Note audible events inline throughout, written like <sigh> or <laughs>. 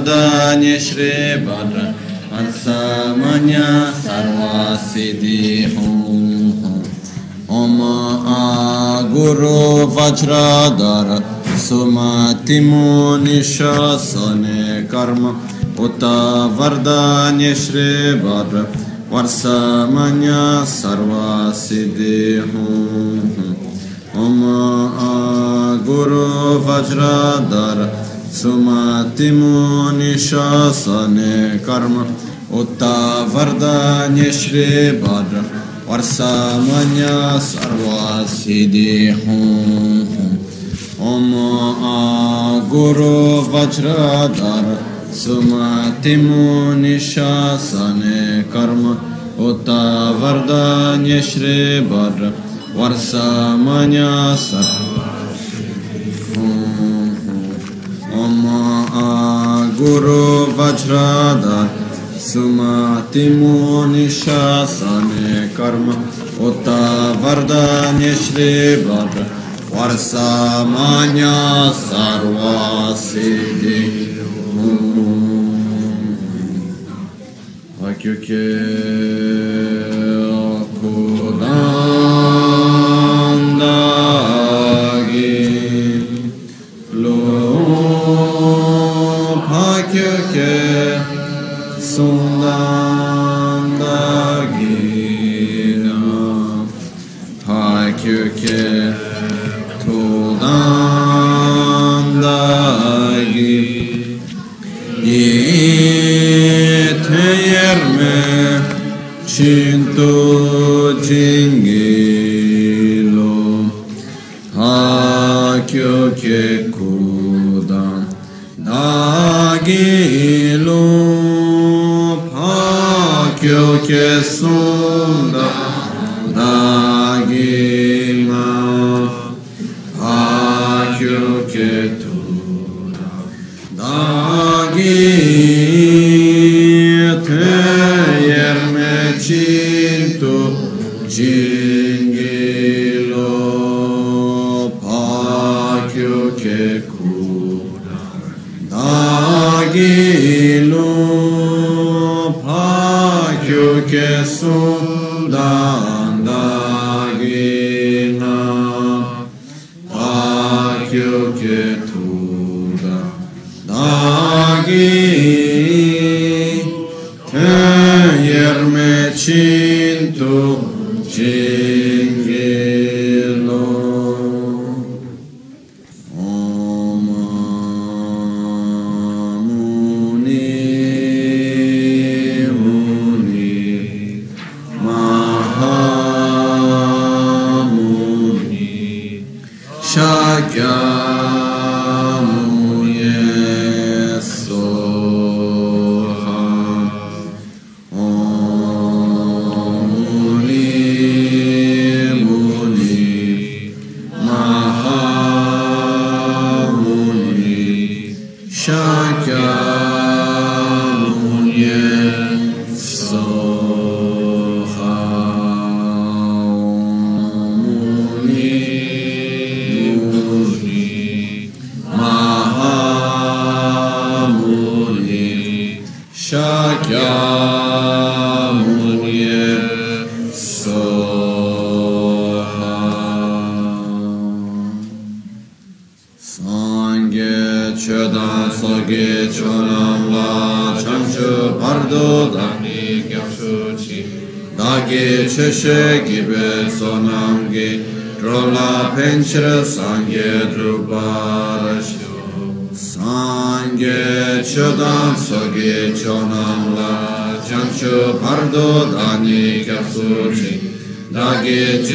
वरदान्य श्री वर अर्समन्य सर्वसिद्धि ओम आ गुरु वज्रधर सुमतिमो निशासने कर्म उत वरदान्य श्री वर वर्षमन्य सर्वसिद्धि ओम आ गुरु वज्रधर Sumatimu nishasane karma Utta vardanya shri badra Var samanya sarva siddhi hum Om A Guru Vajradhara Sumatimu nishasane karma Utta vardanya shri badra Var Guru Vajradhar Sumati Muni Shasane Karma Uta Vardhani Shri Bhadra Varsamanya Sarvasiddhi Akyuke Akudan Lord. Hakyöke Sundanna Gira Hakyöke Tunanda Gira Yiğit yerme Çinto Cin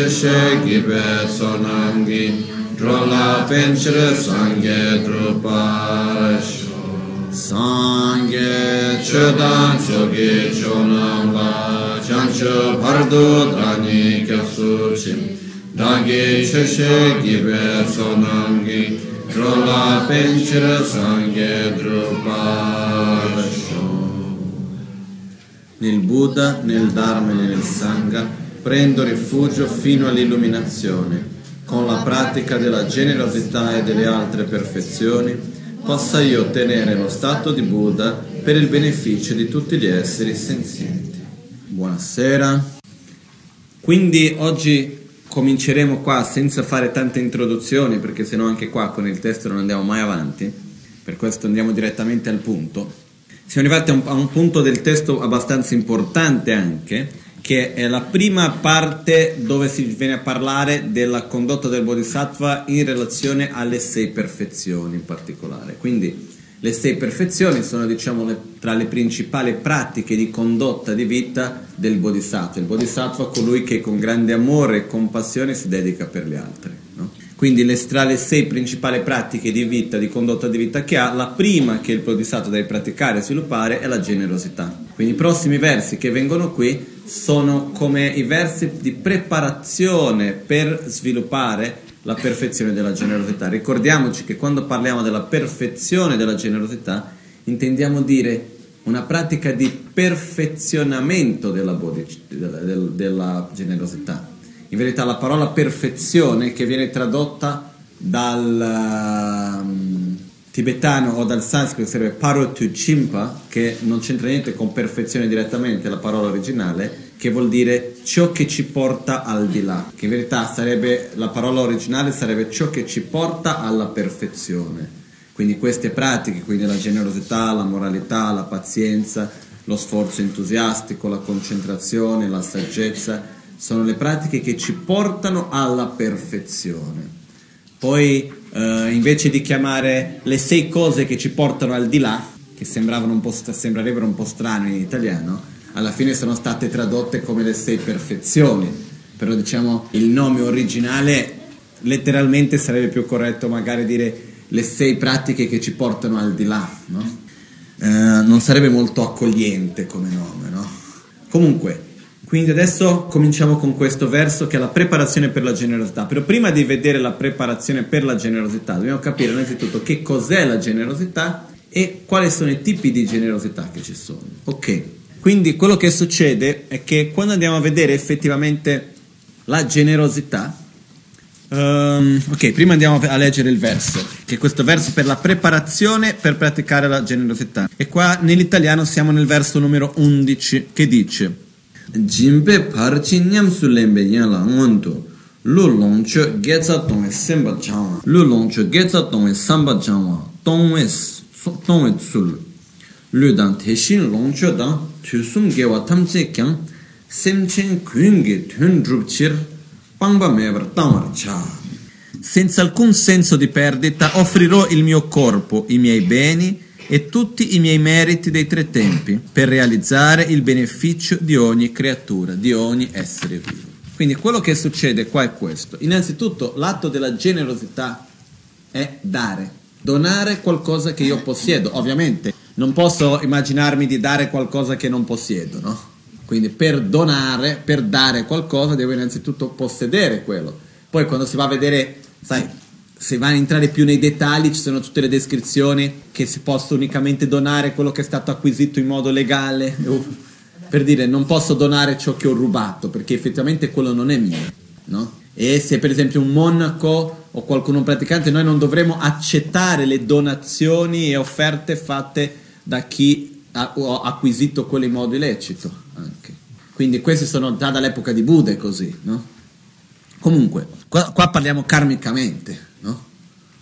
sheshe gibe sonam gi drola penchre sangye drupash sangye chodan choge chonam chancho bardo dani kyapsu dangi sheshe gibe sonam drola penchre sangye drupash Nel Buddha, nel Dharma e nel Sangha prendo rifugio fino all'illuminazione, con la pratica della generosità e delle altre perfezioni, possa io ottenere lo stato di Buddha per il beneficio di tutti gli esseri senzienti. Buonasera. Quindi oggi cominceremo qua senza fare tante introduzioni, perché sennò anche qua con il testo non andiamo mai avanti, per questo andiamo direttamente al punto. Siamo arrivati a un, a un punto del testo abbastanza importante anche, che è la prima parte dove si viene a parlare della condotta del Bodhisattva in relazione alle sei perfezioni in particolare. Quindi le sei perfezioni sono diciamo, le, tra le principali pratiche di condotta di vita del Bodhisattva. Il Bodhisattva è colui che con grande amore e compassione si dedica per gli altri. No? Quindi le, tra le sei principali pratiche di vita, di condotta di vita che ha, la prima che il Bodhisattva deve praticare e sviluppare è la generosità. Quindi i prossimi versi che vengono qui sono come i versi di preparazione per sviluppare la perfezione della generosità. Ricordiamoci che quando parliamo della perfezione della generosità intendiamo dire una pratica di perfezionamento della, body, della, della, generosità. In verità la parola perfezione che viene tradotta dal tibetano o dal sanscrito sarebbe parotu chimpa, che non c'entra niente con perfezione direttamente, la parola originale, che vuol dire ciò che ci porta al di là, che in verità sarebbe, la parola originale sarebbe ciò che ci porta alla perfezione. Quindi queste pratiche, quindi la generosità, la moralità, la pazienza, lo sforzo entusiastico, la concentrazione, la saggezza, sono le pratiche che ci portano alla perfezione. Poi eh, invece di chiamare le sei cose che ci portano al di là, che sembravano un po', sembrerebbero un po' strane in italiano, alla fine sono state tradotte come le sei perfezioni, però diciamo il nome originale letteralmente sarebbe più corretto magari dire le sei pratiche che ci portano al di là, no? eh, non sarebbe molto accogliente come nome, no? Comunque, quindi adesso cominciamo con questo verso che è la preparazione per la generosità. Però prima di vedere la preparazione per la generosità, dobbiamo capire innanzitutto che cos'è la generosità e quali sono i tipi di generosità che ci sono. Ok. Quindi quello che succede è che quando andiamo a vedere effettivamente la generosità, um, ok, prima andiamo a leggere il verso, che è questo verso per la preparazione per praticare la generosità. E qua nell'italiano siamo nel verso numero 11 che dice Jimbe parchi nyam sulembe yan la ngonto lu longcho getsa tongwe semba changwa lu longcho getsa tongwe samba changwa tongwe tsul lu. Dang teshin longcho dang tusum gewa tamche kyang semchen kuyungi tun drupchir pangba mevar tamar cha. Senza alcun senso di perdita offrirò il mio corpo, i miei beni e tutti i miei meriti dei tre tempi per realizzare il beneficio di ogni creatura, di ogni essere vivo. Quindi quello che succede qua è questo. Innanzitutto l'atto della generosità è dare, donare qualcosa che io possiedo. Ovviamente non posso immaginarmi di dare qualcosa che non possiedo, no? Quindi per donare, per dare qualcosa, devo innanzitutto possedere quello. Poi quando si va a vedere, sai, se va a entrare più nei dettagli, ci sono tutte le descrizioni che si possa unicamente donare quello che è stato acquisito in modo legale. <laughs> Per dire, non posso donare ciò che ho rubato, perché effettivamente quello non è mio, no? E se per esempio un monaco o qualcuno praticante, noi non dovremmo accettare le donazioni e offerte fatte da chi ha, acquisito quello in modo illecito anche. Quindi questi sono già dall'epoca di Buddha così, no? Comunque, qua, qua parliamo karmicamente, no?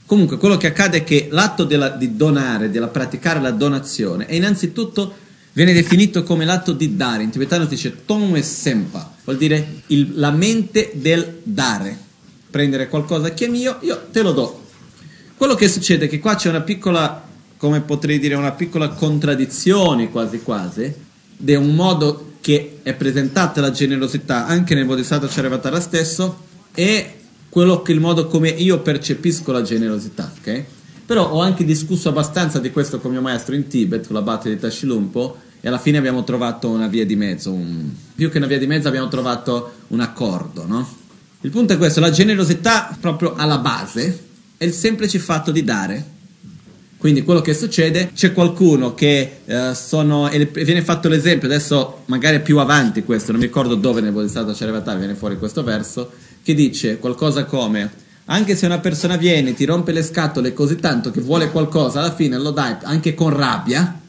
Comunque, quello che accade è che l'atto della, di donare, della praticare la donazione, è innanzitutto viene definito come l'atto di dare. In tibetano si dice Tonwe Sempa, vuol dire il, la mente del dare. Prendere qualcosa che è mio, io te lo do. Quello che succede è che qua c'è una piccola come potrei dire, una piccola contraddizione quasi quasi, di un modo che è presentata la generosità anche nel Bodhisattva Charyavatara stesso e quello che il modo come io percepisco la generosità, ok? Però ho anche discusso abbastanza di questo con mio maestro in Tibet, con la batte di Tashilumpo, e alla fine abbiamo trovato una via di mezzo, un... più che una via di mezzo abbiamo trovato un accordo, no? Il punto è questo, la generosità proprio alla base è il semplice fatto di dare, Quindi quello che succede, c'è qualcuno che eh, sono, viene fatto l'esempio, adesso magari più avanti questo, non mi ricordo dove nel Bodhisattva Charyavatara viene fuori questo verso, che dice qualcosa come, anche se una persona viene, ti rompe le scatole così tanto che vuole qualcosa, alla fine lo dai anche con rabbia,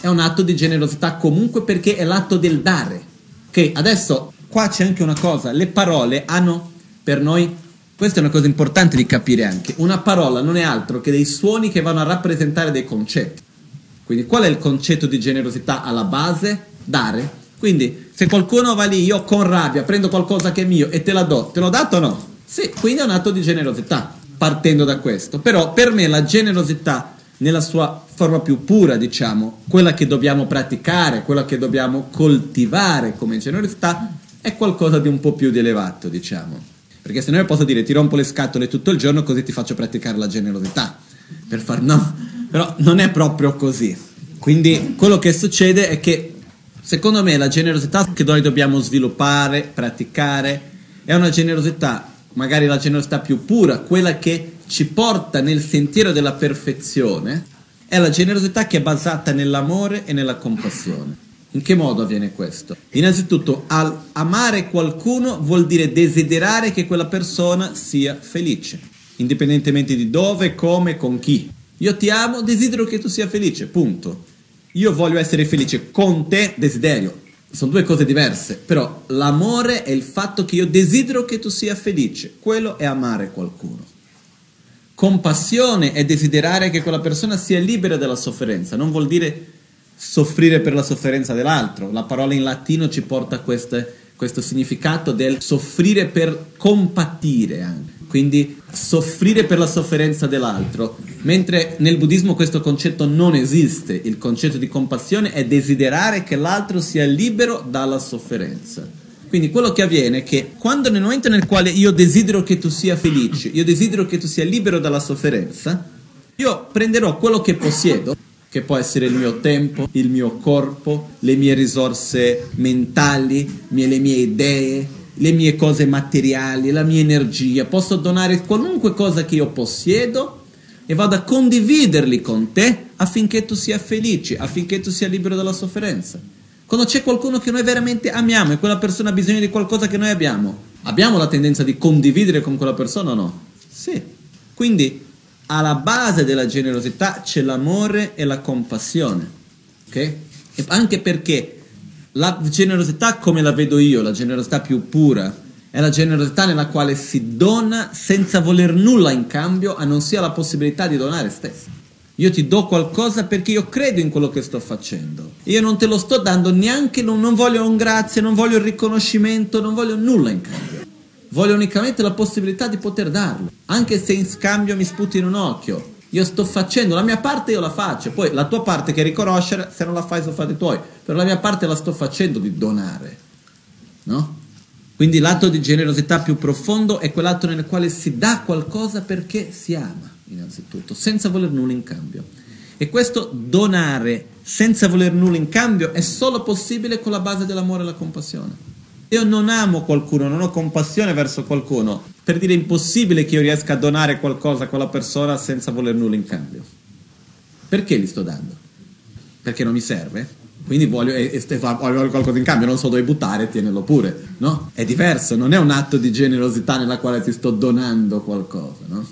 è un atto di generosità comunque perché è l'atto del dare. Ok, adesso qua c'è anche una cosa, le parole hanno per noi questa è una cosa importante di capire anche. Una parola non è altro che dei suoni che vanno a rappresentare dei concetti. Quindi qual è il concetto di generosità alla base? Dare. Quindi se qualcuno va lì, io con rabbia prendo qualcosa che è mio e te la do, te l'ho dato o no? Sì, quindi è un atto di generosità, partendo da questo. Però per me la generosità nella sua forma più pura, diciamo, quella che dobbiamo praticare, quella che dobbiamo coltivare come generosità, è qualcosa di un po' più di elevato, diciamo. Perché se no io posso dire ti rompo le scatole tutto il giorno così ti faccio praticare la generosità. Per far no. Però non è proprio così. Quindi quello che succede è che secondo me la generosità che noi dobbiamo sviluppare, praticare, è una generosità, magari la generosità più pura, quella che ci porta nel sentiero della perfezione, è la generosità che è basata nell'amore e nella compassione. In che modo avviene questo? Innanzitutto, amare qualcuno vuol dire desiderare che quella persona sia felice, indipendentemente di dove, come, con chi. Io ti amo, desidero che tu sia felice, punto. Io voglio essere felice con te, desiderio. Sono due cose diverse, però l'amore è il fatto che io desidero che tu sia felice. Quello è amare qualcuno. Compassione è desiderare che quella persona sia libera dalla sofferenza, non vuol dire soffrire per la sofferenza dell'altro. La parola in latino ci porta a queste, questo significato del soffrire per compatire anche. Quindi soffrire per la sofferenza dell'altro, mentre nel buddismo questo concetto non esiste. Il concetto di compassione è desiderare che l'altro sia libero dalla sofferenza. Quindi quello che avviene è che quando nel momento nel quale io desidero che tu sia felice, io desidero che tu sia libero dalla sofferenza, io prenderò quello che possiedo che può essere il mio tempo, il mio corpo, le mie risorse mentali, le mie idee, le mie cose materiali, la mia energia. Posso donare qualunque cosa che io possiedo e vado a condividerli con te affinché tu sia felice, affinché tu sia libero dalla sofferenza. Quando c'è qualcuno che noi veramente amiamo e quella persona ha bisogno di qualcosa che noi abbiamo, abbiamo la tendenza di condividere con quella persona o no? Sì. Quindi alla base della generosità c'è l'amore e la compassione. Okay? E anche perché la generosità come la vedo io, la generosità più pura, è la generosità nella quale si dona senza voler nulla in cambio, a non sia la possibilità di donare stesso. Io ti do qualcosa perché io credo in quello che sto facendo. Io non te lo sto dando neanche, non, non voglio un grazie, non voglio il riconoscimento, non voglio nulla in cambio. Voglio unicamente la possibilità di poter darlo, anche se in scambio mi sputi in un occhio. Io sto facendo la mia parte, io la faccio. Poi la tua parte che riconoscere, se non la fai, sono fatti tuoi. Per la mia parte la sto facendo di donare. No? Quindi l'atto di generosità più profondo è quell'atto nel quale si dà qualcosa perché si ama, innanzitutto, senza voler nulla in cambio. E questo donare senza voler nulla in cambio è solo possibile con la base dell'amore e la compassione. Io non amo qualcuno, non ho compassione verso qualcuno. Per dire impossibile che io riesca a donare qualcosa a quella persona senza voler nulla in cambio. Perché gli sto dando? Perché non mi serve? Quindi voglio, e, e voglio qualcosa in cambio, non so dove buttare, tienilo pure, no? È diverso, non è un atto di generosità nella quale ti sto donando qualcosa, no?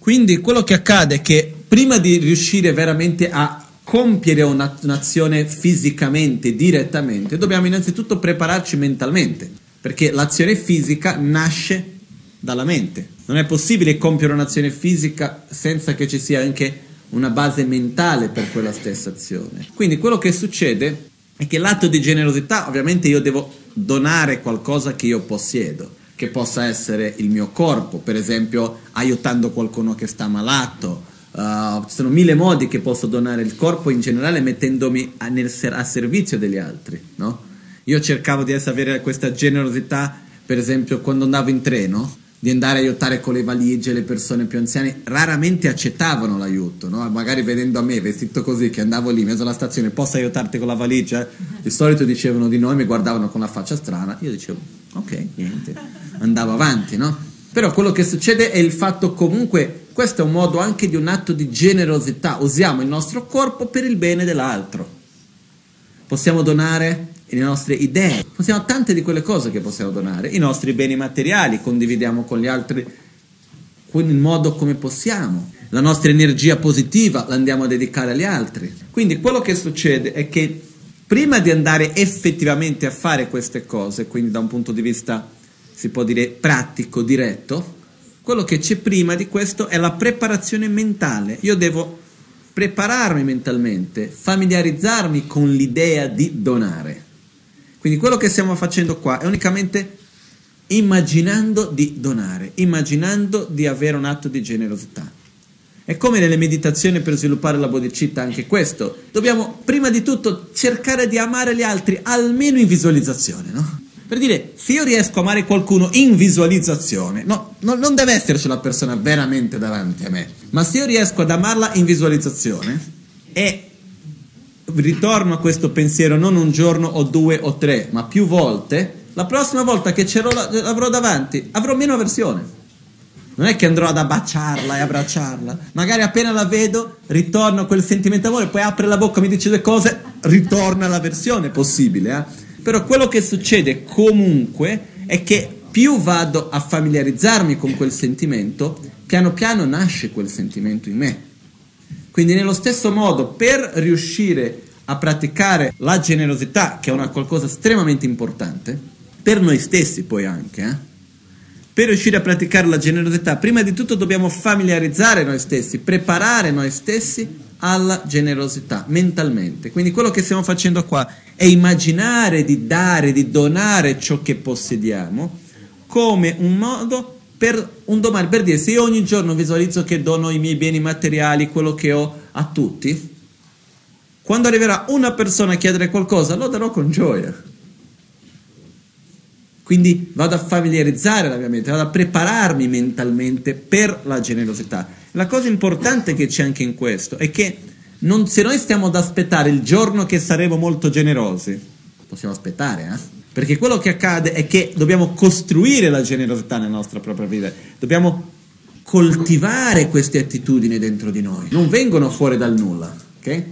Quindi quello che accade è che prima di riuscire veramente a compiere un'azione fisicamente, direttamente, dobbiamo innanzitutto prepararci mentalmente, perché l'azione fisica nasce dalla mente. Non è possibile compiere un'azione fisica senza che ci sia anche una base mentale per quella stessa azione. Quindi quello che succede è che l'atto di generosità, ovviamente io devo donare qualcosa che io possiedo, che possa essere il mio corpo, per esempio aiutando qualcuno che sta malato, Uh, ci sono mille modi che posso donare il corpo in generale mettendomi a, nel, a servizio degli altri, no? Io cercavo di avere questa generosità, per esempio, quando andavo in treno, di andare a aiutare con le valigie le persone più anziane, raramente accettavano l'aiuto, no? Magari vedendo a me vestito così, che andavo lì in mezzo alla stazione, posso aiutarti con la valigia? Di solito dicevano di no mi guardavano con la faccia strana, io dicevo, ok, niente, andavo avanti, no? Però quello che succede è il fatto comunque, questo è un modo anche di un atto di generosità, usiamo il nostro corpo per il bene dell'altro. Possiamo donare le nostre idee, possiamo tante di quelle cose che possiamo donare, i nostri beni materiali, condividiamo con gli altri in modo come possiamo, la nostra energia positiva la andiamo a dedicare agli altri. Quindi quello che succede è che prima di andare effettivamente a fare queste cose, quindi da un punto di vista si può dire pratico, diretto, quello che c'è prima di questo è la preparazione mentale. Io devo prepararmi mentalmente, familiarizzarmi con l'idea di donare. Quindi quello che stiamo facendo qua è unicamente immaginando di donare, immaginando di avere un atto di generosità. È come nelle meditazioni per sviluppare la bodhicitta anche questo. Dobbiamo prima di tutto cercare di amare gli altri almeno in visualizzazione, no? Per dire, se io riesco a amare qualcuno in visualizzazione, no, no, non deve esserci la persona veramente davanti a me, ma se io riesco ad amarla in visualizzazione e ritorno a questo pensiero non un giorno o due o tre, ma più volte, la prossima volta che ce l'avrò davanti avrò meno avversione. Non è che andrò ad abbracciarla e abbracciarla. Magari appena la vedo, ritorno a quel sentimento d'amore, poi apre la bocca, mi dice due cose, ritorna l'avversione, possibile, eh? Però quello che succede comunque è che più vado a familiarizzarmi con quel sentimento, piano piano nasce quel sentimento in me. Quindi nello stesso modo, per riuscire a praticare la generosità, che è una qualcosa estremamente importante, per noi stessi poi anche, eh? per riuscire a praticare la generosità, prima di tutto dobbiamo familiarizzare noi stessi, preparare noi stessi alla generosità mentalmente. Quindi quello che stiamo facendo qua è immaginare di dare, di donare ciò che possediamo come un modo per un domani, per dire se io ogni giorno visualizzo che dono i miei beni materiali, quello che ho a tutti, quando arriverà una persona a chiedere qualcosa lo darò con gioia. Quindi vado a familiarizzare la mia mente, vado a prepararmi mentalmente per la generosità. La cosa importante che c'è anche in questo è che non, se noi stiamo ad aspettare il giorno che saremo molto generosi, possiamo aspettare, eh? Perché quello che accade è che dobbiamo costruire la generosità nella nostra propria vita, dobbiamo coltivare queste attitudini dentro di noi, non vengono fuori dal nulla, ok?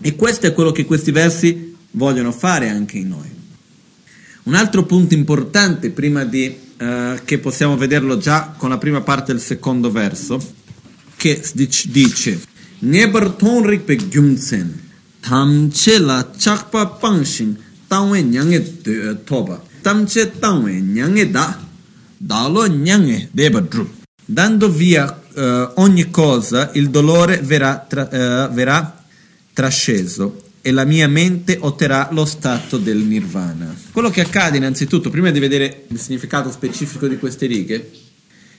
E questo è quello che questi versi vogliono fare anche in noi. Un altro punto importante, prima di, uh, che possiamo vederlo già con la prima parte del secondo verso, che dice ngebar thongrik pe gyumtsen tamche la chakpa pangshin tangwe nyange toba tamche tangwe nyange da dalo nyange deba dando via uh, ogni cosa il dolore verrà, tra, uh, verrà trasceso e la mia mente otterrà lo stato del nirvana. Quello che accade innanzitutto, prima di vedere il significato specifico di queste righe,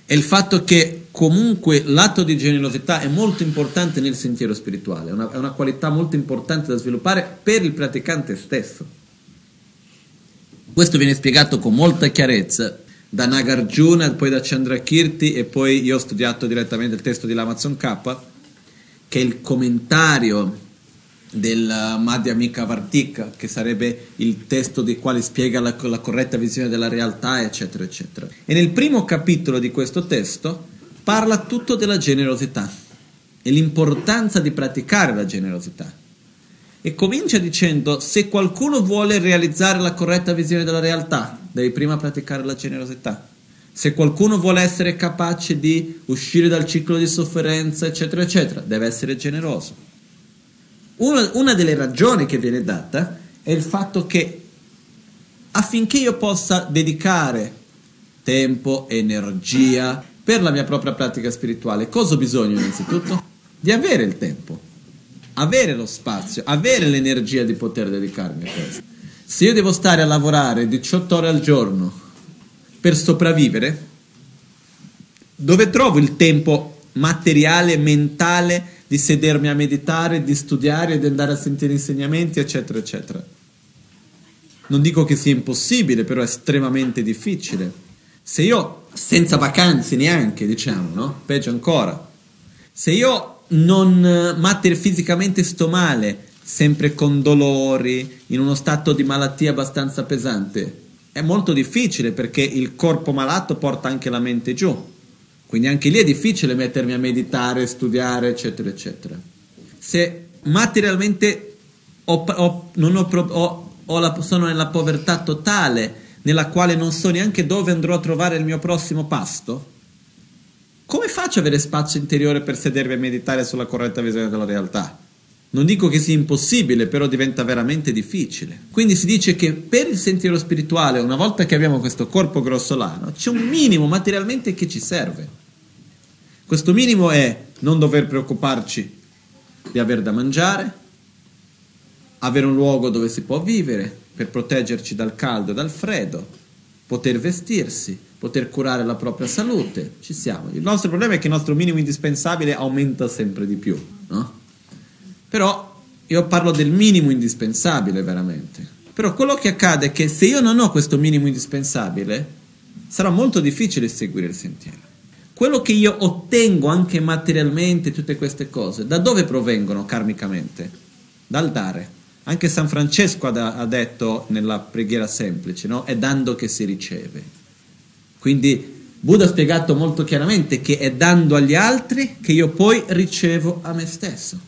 è il fatto che comunque l'atto di generosità è molto importante nel sentiero spirituale, è una, è una qualità molto importante da sviluppare per il praticante stesso. Questo viene spiegato con molta chiarezza da Nagarjuna, poi da Chandrakirti e poi io ho studiato direttamente il testo di Lamazon K, che è il commentario del Madhyamika Vartika, che sarebbe il testo di quale spiega la, la, corretta visione della realtà, eccetera, eccetera. E nel primo capitolo di questo testo parla tutto della generosità e l'importanza di praticare la generosità. E comincia dicendo, se qualcuno vuole realizzare la corretta visione della realtà, devi prima praticare la generosità. Se qualcuno vuole essere capace di uscire dal ciclo di sofferenza, eccetera, eccetera, deve essere generoso. Una, una delle ragioni che viene data è il fatto che affinché io possa dedicare tempo, energia per la mia propria pratica spirituale, cosa ho bisogno innanzitutto? Di avere il tempo, avere lo spazio, avere l'energia di poter dedicarmi a questo. Se io devo stare a lavorare 18 ore al giorno per sopravvivere, dove trovo il tempo materiale, mentale di sedermi a meditare, di studiare, di andare a sentire insegnamenti, eccetera, eccetera. Non dico che sia impossibile, però è estremamente difficile. Se io, senza vacanze neanche, diciamo, no? Peggio ancora. Se io non mater fisicamente sto male, sempre con dolori, in uno stato di malattia abbastanza pesante, è molto difficile perché il corpo malato porta anche la mente giù. Quindi anche lì è difficile mettermi a meditare, studiare, eccetera, eccetera. Se materialmente ho, ho, ho, la, sono nella povertà totale, nella quale non so neanche dove andrò a trovare il mio prossimo pasto, come faccio ad avere spazio interiore per sedermi a meditare sulla corretta visione della realtà? Non dico che sia impossibile, però diventa veramente difficile. Quindi si dice che per il sentiero spirituale, una volta che abbiamo questo corpo grossolano, c'è un minimo materialmente che ci serve. Questo minimo è non dover preoccuparci di aver da mangiare, avere un luogo dove si può vivere per proteggerci dal caldo e dal freddo, poter vestirsi, poter curare la propria salute. Ci siamo. Il nostro problema è che il nostro minimo indispensabile aumenta sempre di più, no? Però io parlo del minimo indispensabile veramente. Però quello che accade è che se io non ho questo minimo indispensabile, sarà molto difficile seguire il sentiero quello che io ottengo anche materialmente, tutte queste cose, da dove provengono karmicamente? Dal dare. Anche San Francesco ha, detto nella preghiera semplice, no? È dando che si riceve. Quindi Buddha ha spiegato molto chiaramente che è dando agli altri che io poi ricevo a me stesso.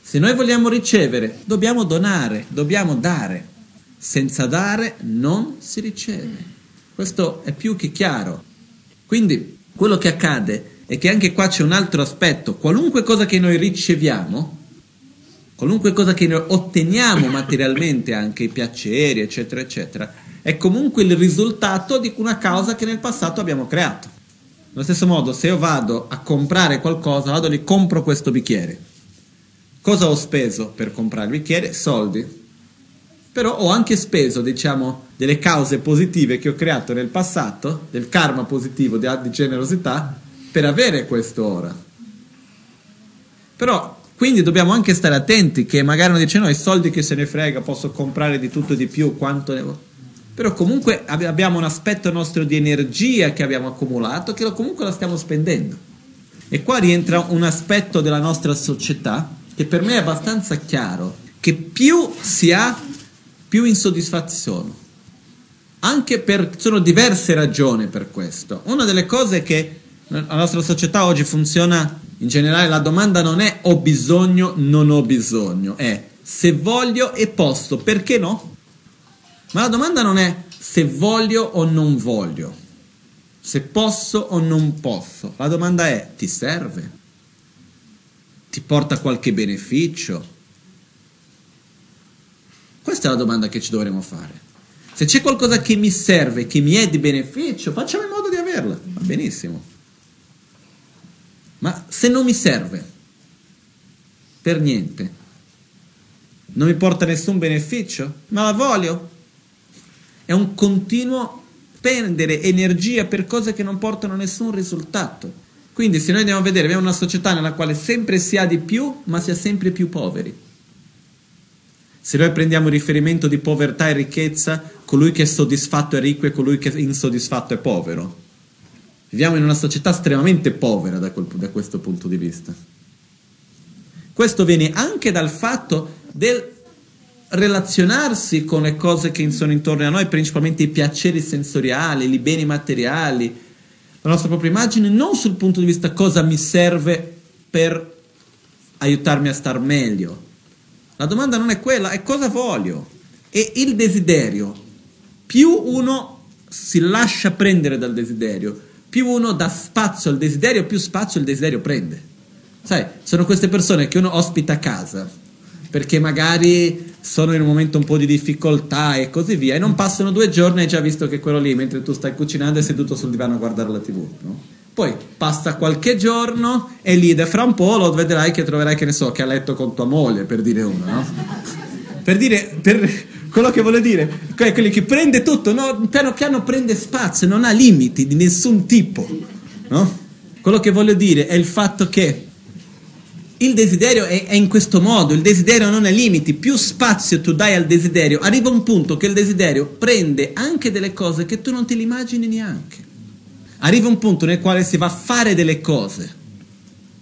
Se noi vogliamo ricevere, dobbiamo donare, dobbiamo dare. Senza dare non si riceve. Questo è più che chiaro. Quindi quello che accade è che anche qua c'è un altro aspetto, qualunque cosa che noi riceviamo, qualunque cosa che noi otteniamo <coughs> materialmente, anche i piaceri, eccetera, eccetera, è comunque il risultato di una causa che nel passato abbiamo creato. Allo stesso modo, se io vado a comprare qualcosa, vado e compro questo bicchiere. Cosa ho speso per comprare il bicchiere? Soldi però ho anche speso, diciamo, delle cause positive che ho creato nel passato, del karma positivo, di, di generosità, per avere questo ora. Però quindi dobbiamo anche stare attenti che magari uno dice no, i soldi che se ne frega, posso comprare di tutto e di più, quanto ne vuoi. Però comunque abbiamo un aspetto nostro di energia che abbiamo accumulato che comunque la stiamo spendendo. E qua rientra un aspetto della nostra società che per me è abbastanza chiaro, che più si ha più insoddisfatti sono. Anche per, sono diverse ragioni per questo. Una delle cose che la nostra società oggi funziona, in generale la domanda non è ho bisogno, non ho bisogno, è se voglio e posso, perché no? Ma la domanda non è se voglio o non voglio, se posso o non posso. La domanda è ti serve? Ti porta qualche beneficio? Questa è la domanda che ci dovremmo fare. Se c'è qualcosa che mi serve, che mi è di beneficio, facciamo in modo di averla. Va benissimo. Ma se non mi serve, per niente, non mi porta nessun beneficio, ma la voglio, è un continuo spendere energia per cose che non portano nessun risultato. Quindi se noi andiamo a vedere, abbiamo una società nella quale sempre si ha di più, ma si è sempre più poveri. Se noi prendiamo riferimento di povertà e ricchezza, colui che è soddisfatto è ricco e colui che è insoddisfatto è povero. Viviamo in una società estremamente povera da, quel, da questo punto di vista. Questo viene anche dal fatto del relazionarsi con le cose che sono intorno a noi, principalmente i piaceri sensoriali, i beni materiali, la nostra propria immagine, non sul punto di vista cosa mi serve per aiutarmi a star meglio, la domanda non è quella, è cosa voglio. E il desiderio, più uno si lascia prendere dal desiderio, più uno dà spazio al desiderio, più spazio il desiderio prende. Sai, sono queste persone che uno ospita a casa, perché magari sono in un momento un po' di difficoltà e così via, e non passano due giorni e hai già visto che quello lì, mentre tu stai cucinando, è seduto sul divano a guardare la tv, no? Poi passa qualche giorno e lì da fra un po' lo vedrai che troverai, che ne so, che ha letto con tua moglie, per dire uno, no? Per dire, per quello che vuole dire, è quelli che prende tutto, no? piano piano prende spazio, non ha limiti di nessun tipo, no? Quello che voglio dire è il fatto che il desiderio è, è, in questo modo, il desiderio non ha limiti, più spazio tu dai al desiderio, arriva un punto che il desiderio prende anche delle cose che tu non te le immagini neanche. Arriva un punto nel quale si va a fare delle cose,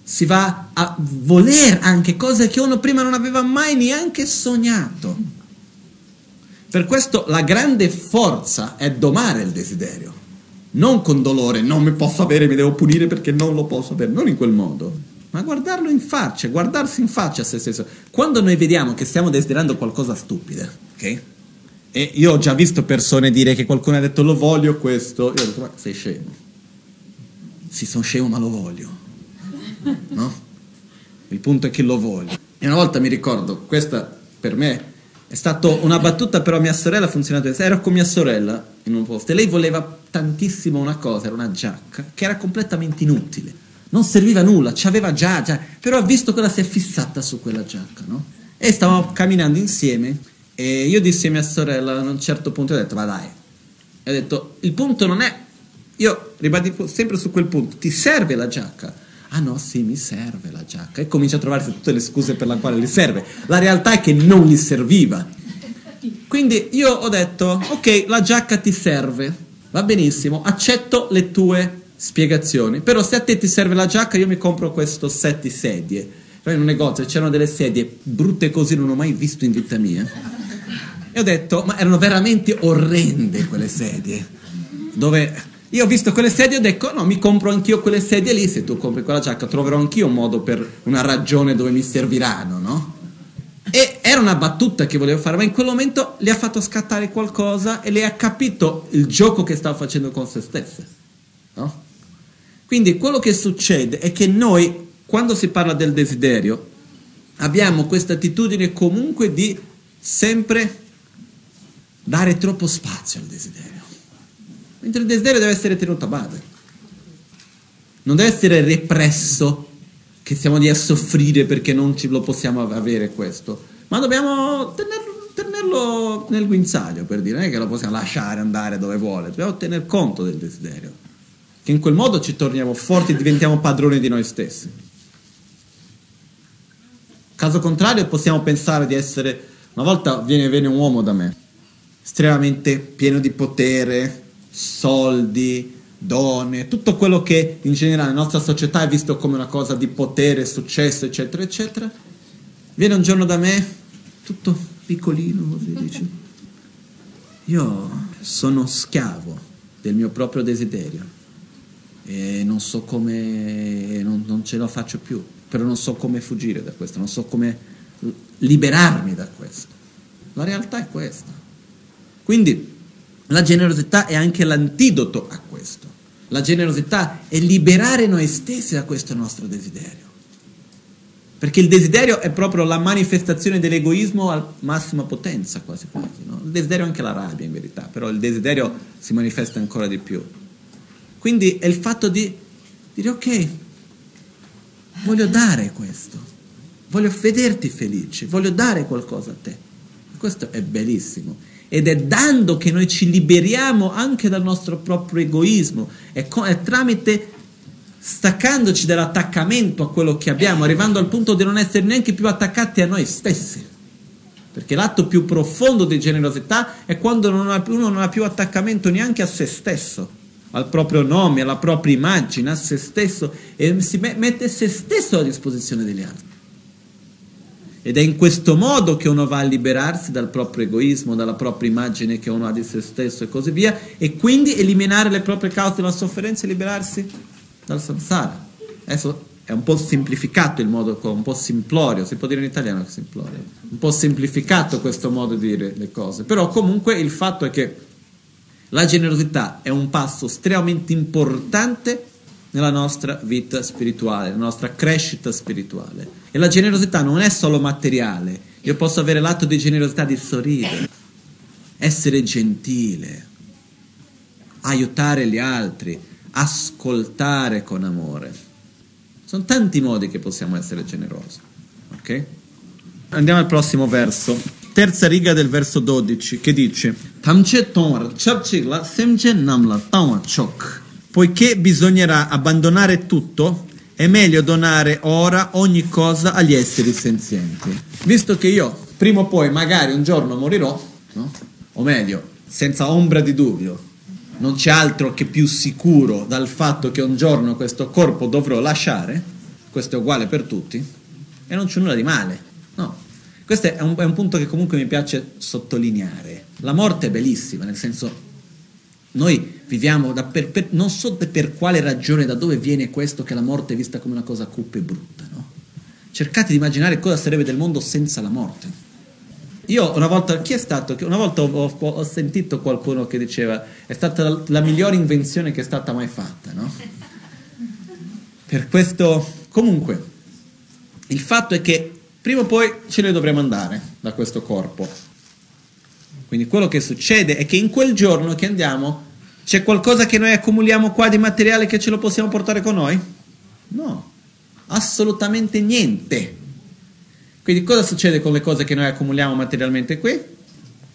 si va a voler anche cose che uno prima non aveva mai neanche sognato. Per questo la grande forza è domare il desiderio, non con dolore, non mi posso avere, mi devo punire perché non lo posso avere, non in quel modo, ma guardarlo in faccia, guardarsi in faccia a se stesso. Quando noi vediamo che stiamo desiderando qualcosa stupida, ok? E io ho già visto persone dire che qualcuno ha detto lo voglio questo, io ho detto ma sei scemo. Sì, sono scemo ma lo voglio. No? Il punto è che lo voglio. E una volta mi ricordo, questa per me è stata una battuta, però mia sorella ha funzionato. Ero con mia sorella in un posto e lei voleva tantissimo una cosa, era una giacca, che era completamente inutile. Non serviva a nulla, ci aveva già, già, però ha visto cosa si è fissata su quella giacca, no? E stavamo camminando insieme e io dissi a mia sorella a un certo punto, ho detto, ma dai, e ho detto, il punto non è, io ribadisco sempre su quel punto, ti serve la giacca? Ah no, sì, mi serve la giacca. E comincia a trovarsi tutte le scuse per le quali gli serve. La realtà è che non gli serviva. Quindi io ho detto, ok, la giacca ti serve, va benissimo, accetto le tue spiegazioni, però se a te ti serve la giacca io mi compro questo set di sedie. Poi in un negozio c'erano delle sedie brutte così, non ho mai visto in vita mia. E ho detto, ma erano veramente orrende quelle sedie, dove io ho visto quelle sedie e ho detto, no, mi compro anch'io quelle sedie lì, se tu compri quella giacca troverò anch'io un modo per una ragione dove mi serviranno, no? E era una battuta che volevo fare, ma in quel momento le ha fatto scattare qualcosa e lei ha capito il gioco che stava facendo con se stessa, no? Quindi quello che succede è che noi, quando si parla del desiderio, abbiamo questa attitudine comunque di sempre dare troppo spazio al desiderio. Mentre il desiderio deve essere tenuto a base. Non deve essere represso, che siamo lì a soffrire perché non ce lo possiamo avere questo, ma dobbiamo tenerlo, tenerlo nel guinzaglio, per dire, non è che lo possiamo lasciare andare dove vuole, dobbiamo tener conto del desiderio, che in quel modo ci torniamo forti e diventiamo padroni di noi stessi. Caso contrario possiamo pensare di essere, una volta viene, viene un uomo da me, estremamente pieno di potere, soldi, donne, tutto quello che in generale nella nostra società è visto come una cosa di potere, successo, eccetera, eccetera, viene un giorno da me, tutto piccolino, così dice, io sono schiavo del mio proprio desiderio e non so come, non, non ce la faccio più, però non so come fuggire da questo, non so come liberarmi da questo. La realtà è questa. Quindi la generosità è anche l'antidoto a questo. La generosità è liberare noi stessi da questo nostro desiderio. Perché il desiderio è proprio la manifestazione dell'egoismo a massima potenza, quasi quasi. No? Il desiderio è anche la rabbia, in verità, però il desiderio si manifesta ancora di più. Quindi è il fatto di dire ok, voglio dare questo, voglio vederti felice, voglio dare qualcosa a te. Questo è bellissimo ed è dando che noi ci liberiamo anche dal nostro proprio egoismo, è, co- tramite staccandoci dall'attaccamento a quello che abbiamo, arrivando al punto di non essere neanche più attaccati a noi stessi. Perché l'atto più profondo di generosità è quando non ha, uno non ha più attaccamento neanche a se stesso, al proprio nome, alla propria immagine, a se stesso e si mette se stesso a disposizione degli altri. Ed è in questo modo che uno va a liberarsi dal proprio egoismo, dalla propria immagine che uno ha di se stesso e così via, e quindi eliminare le proprie cause della sofferenza e liberarsi dal samsara. Adesso è un po' semplificato il modo, un po' simplorio, si può dire in italiano che simplorio, un po' semplificato questo modo di dire le cose, però comunque il fatto è che la generosità è un passo estremamente importante nella nostra vita spirituale, nella nostra crescita spirituale. E la generosità non è solo materiale, io posso avere l'atto di generosità di sorridere, essere gentile, aiutare gli altri, ascoltare con amore. Sono tanti modi che possiamo essere generosi. Ok? Andiamo al prossimo verso. Terza riga del verso 12 che dice Tamche tongar chapchigla semche namla tawa chok poiché bisognerà abbandonare tutto, è meglio donare ora ogni cosa agli esseri senzienti. Visto che io prima o poi magari un giorno morirò, no? o meglio, senza ombra di dubbio, non c'è altro che più sicuro dal fatto che un giorno questo corpo dovrò lasciare, questo è uguale per tutti, e non c'è nulla di male. No, questo è un, è un punto che comunque mi piace sottolineare La morte è bellissima, nel senso, noi viviamo, da per, per, non so per quale ragione, da dove viene questo che la morte è vista come una cosa cupa e brutta, no? Cercate di immaginare cosa sarebbe del mondo senza la morte. Io una volta, chi è stato? Una volta ho, ho, sentito qualcuno che diceva è stata la, la, migliore invenzione che è stata mai fatta, no? Per questo, comunque, il fatto è che prima o poi ce ne dovremo andare da questo corpo. Quindi quello che succede è che in quel giorno che andiamo c'è qualcosa che noi accumuliamo qua di materiale che ce lo possiamo portare con noi? No, assolutamente niente. Quindi cosa succede con le cose che noi accumuliamo materialmente qui?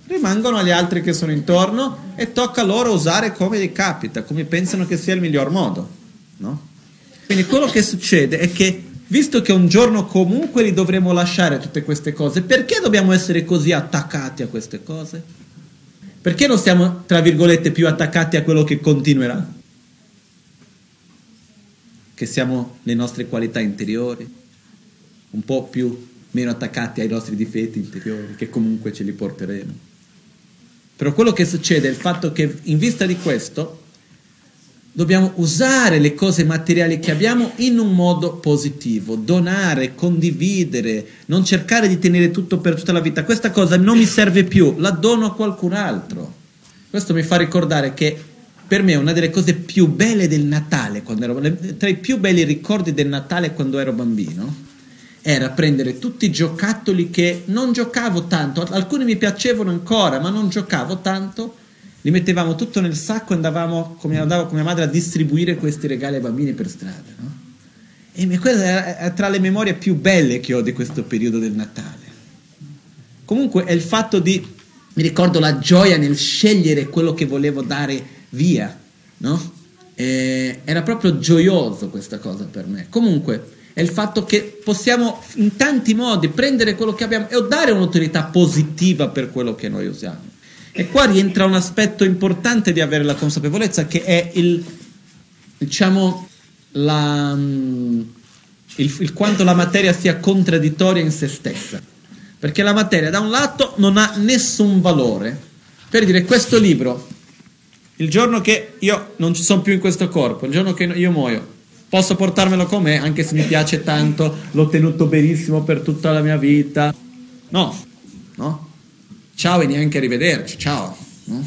Rimangono agli altri che sono intorno e tocca loro usare come gli capita, come pensano che sia il miglior modo. No? Quindi quello che succede è che, visto che un giorno comunque li dovremo lasciare tutte queste cose, perché dobbiamo essere così attaccati a queste cose? Perché non siamo, tra virgolette, più attaccati a quello che continuerà? Che siamo le nostre qualità interiori, un po' più meno attaccati ai nostri difetti interiori, che comunque ce li porteremo. Però quello che succede è il fatto che in vista di questo dobbiamo usare le cose materiali che abbiamo in un modo positivo, donare, condividere, non cercare di tenere tutto per tutta la vita. Questa cosa non mi serve più, la dono a qualcun altro. Questo mi fa ricordare che per me una delle cose più belle del Natale, ero, tra i più belli ricordi del Natale quando ero bambino, era prendere tutti i giocattoli che non giocavo tanto, alcuni mi piacevano ancora, ma non giocavo tanto, li mettevamo tutto nel sacco e andavamo, come andavo con mia madre, a distribuire questi regali ai bambini per strada. No? E questa è tra le memorie più belle che ho di questo periodo del Natale. Comunque è il fatto di, mi ricordo la gioia nel scegliere quello che volevo dare via, no? era proprio gioioso questa cosa per me. Comunque, è il fatto che possiamo in tanti modi prendere quello che abbiamo e dare un'utilità positiva per quello che noi usiamo. E qua rientra un aspetto importante di avere la consapevolezza che è il, diciamo, la, mm, il, il quanto la materia sia contraddittoria in se stessa. Perché la materia da un lato non ha nessun valore. Per dire, questo libro, il giorno che io non ci sono più in questo corpo, il giorno che io muoio, posso portarmelo con me anche se mi piace tanto, l'ho tenuto benissimo per tutta la mia vita. No, no? Ciao e neanche arrivederci, ciao. No?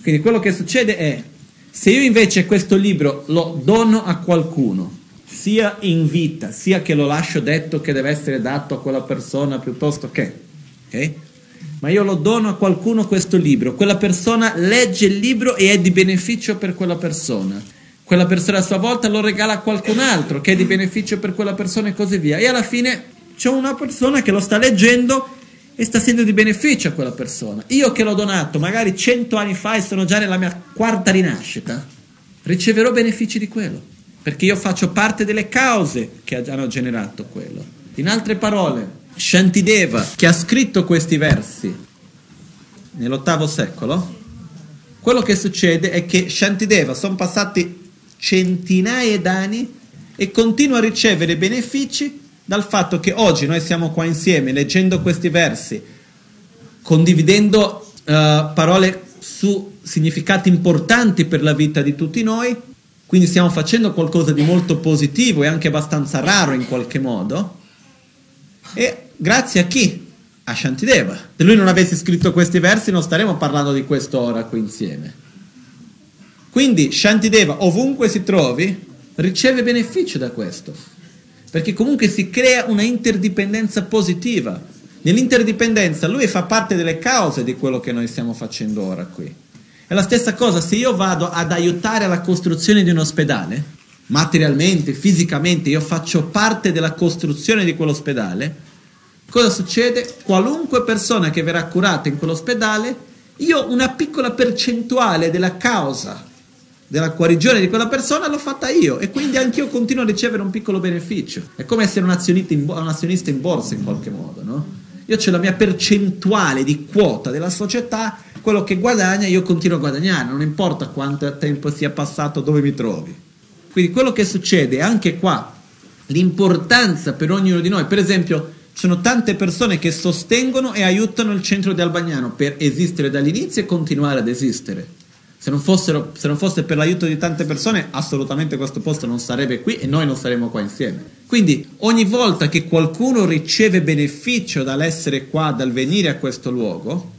Quindi quello che succede è, se io invece questo libro lo dono a qualcuno, sia in vita, sia che lo lascio detto che deve essere dato a quella persona piuttosto che, ok? Ma io lo dono a qualcuno questo libro, quella persona legge il libro e è di beneficio per quella persona quella persona a sua volta lo regala a qualcun altro che è di beneficio per quella persona e così via. E alla fine c'è una persona che lo sta leggendo e sta essendo di beneficio a quella persona. Io che l'ho donato magari cento anni fa e sono già nella mia quarta rinascita, riceverò benefici di quello, perché io faccio parte delle cause che hanno generato quello. In altre parole, Shantideva, che ha scritto questi versi nell'ottavo secolo, quello che succede è che Shantideva sono passati centinaia d'anni e continua a ricevere benefici dal fatto che oggi noi siamo qua insieme leggendo questi versi, condividendo uh, parole su significati importanti per la vita di tutti noi, quindi stiamo facendo qualcosa di molto positivo e anche abbastanza raro in qualche modo. E grazie a chi? A Shantideva. Se lui non avesse scritto questi versi non staremmo parlando di questo ora qui insieme. Quindi Shantideva, ovunque si trovi, riceve beneficio da questo, perché comunque si crea una interdipendenza positiva. Nell'interdipendenza lui fa parte delle cause di quello che noi stiamo facendo ora qui. È la stessa cosa, se io vado ad aiutare alla costruzione di un ospedale, materialmente, fisicamente, io faccio parte della costruzione di quell'ospedale, cosa succede? Qualunque persona che verrà curata in quell'ospedale, io una piccola percentuale della causa della guarigione di quella persona l'ho fatta io e quindi anch'io continuo a ricevere un piccolo beneficio. È come essere un azionista in, un azionista in borsa in qualche modo, no? Io ho la mia percentuale di quota della società, quello che guadagna io continuo a guadagnare, non importa quanto tempo sia passato, dove mi trovi. Quindi quello che succede anche qua, l'importanza per ognuno di noi, per esempio, ci sono tante persone che sostengono e aiutano il centro di Albagnano per esistere dall'inizio e continuare ad esistere. Se non, fossero, se non fosse per l'aiuto di tante persone, assolutamente questo posto non sarebbe qui e noi non saremmo qua insieme. Quindi ogni volta che qualcuno riceve beneficio dall'essere qua, dal venire a questo luogo,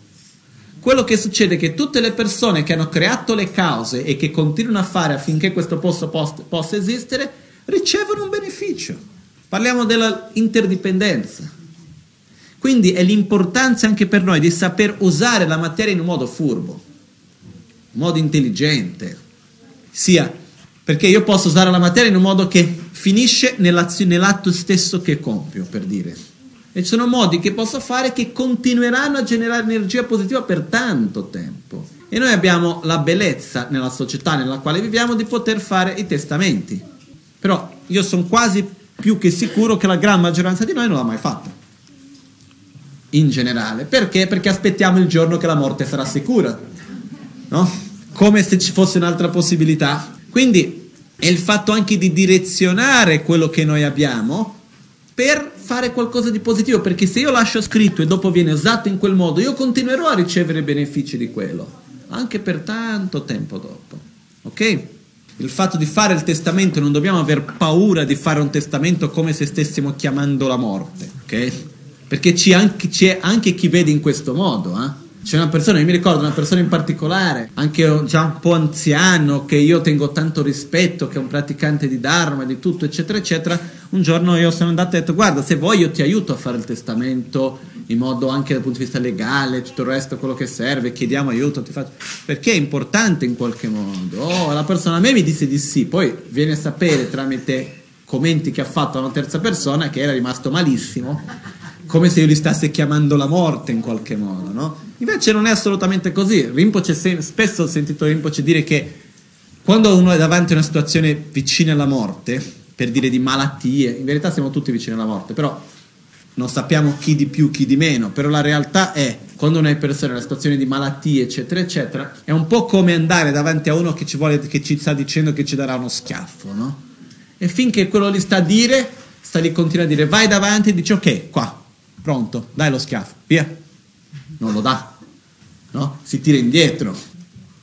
quello che succede è che tutte le persone che hanno creato le cause e che continuano a fare affinché questo posto post, possa esistere, ricevono un beneficio. Parliamo della interdipendenza. Quindi è l'importanza anche per noi di saper usare la materia in un modo furbo modo intelligente, sia perché io posso usare la materia in un modo che finisce nell'atto stesso che compio, per dire. E ci sono modi che posso fare che continueranno a generare energia positiva per tanto tempo. E noi abbiamo la bellezza nella società nella quale viviamo di poter fare i testamenti. Però io sono quasi più che sicuro che la gran maggioranza di noi non l'ha mai fatto. In generale. Perché? Perché aspettiamo il giorno che la morte sarà sicura. No? Come se ci fosse un'altra possibilità. Quindi è il fatto anche di direzionare quello che noi abbiamo per fare qualcosa di positivo, perché se io lascio scritto e dopo viene usato in quel modo, io continuerò a ricevere benefici di quello, anche per tanto tempo dopo. Ok? Il fatto di fare il testamento, non dobbiamo aver paura di fare un testamento come se stessimo chiamando la morte, ok? Perché c'è anche, c'è anche chi vede in questo modo, eh? C'è una persona, io mi ricordo una persona in particolare, anche già un po' anziano, che io tengo tanto rispetto, che è un praticante di Dharma, di tutto, eccetera, eccetera. Un giorno io sono andato e ho detto, guarda, se vuoi io ti aiuto a fare il testamento in modo anche dal punto di vista legale, tutto il resto, quello che serve, chiediamo aiuto, ti faccio... perché è importante in qualche modo. Oh, la persona a me mi disse di sì, poi viene a sapere tramite commenti che ha fatto a una terza persona che era rimasto malissimo come se io li stessi chiamando la morte in qualche modo, no? Invece non è assolutamente così. Rinpoche, spesso ho sentito Rinpoche dire che quando uno è davanti a una situazione vicina alla morte, per dire di malattie, in verità siamo tutti vicini alla morte, però non sappiamo chi di più, chi di meno, però la realtà è, quando una persona è in una situazione di malattie, eccetera, eccetera, è un po' come andare davanti a uno che ci, vuole, che ci sta dicendo che ci darà uno schiaffo, no? E finché quello li sta a dire, sta lì continua a dire, vai davanti e dice, ok, qua, pronto, dai lo schiaffo, via. Non lo dà, no? Si tira indietro.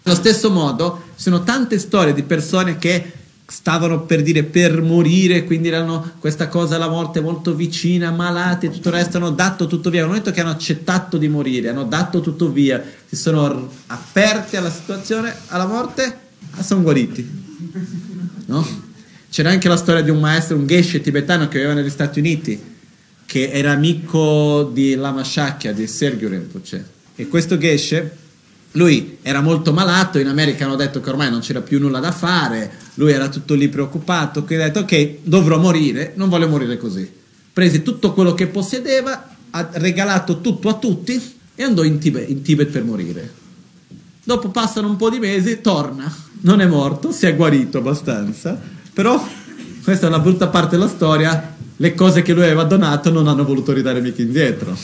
Allo stesso modo, ci sono tante storie di persone che stavano per dire per morire, quindi erano questa cosa alla morte molto vicina, malati e tutto il resto, hanno dato tutto via. Non detto che hanno accettato di morire, hanno dato tutto via, si sono aperti alla situazione, alla morte, e sono guariti. No? C'era anche la storia di un maestro, un geshe tibetano che viveva negli Stati Uniti, che era amico di Lama Shakya, di Sergio Rinpoche. E questo Geshe, lui era molto malato, in America hanno detto che ormai non c'era più nulla da fare, lui era tutto lì preoccupato, quindi ha detto ok, dovrò morire, non voglio morire così. Prese tutto quello che possedeva, ha regalato tutto a tutti e andò in Tibet, in Tibet per morire. Dopo passano un po' di mesi, torna, non è morto, si è guarito abbastanza, però questa è una brutta parte della storia, le cose che lui aveva donato non hanno voluto ridare mica indietro.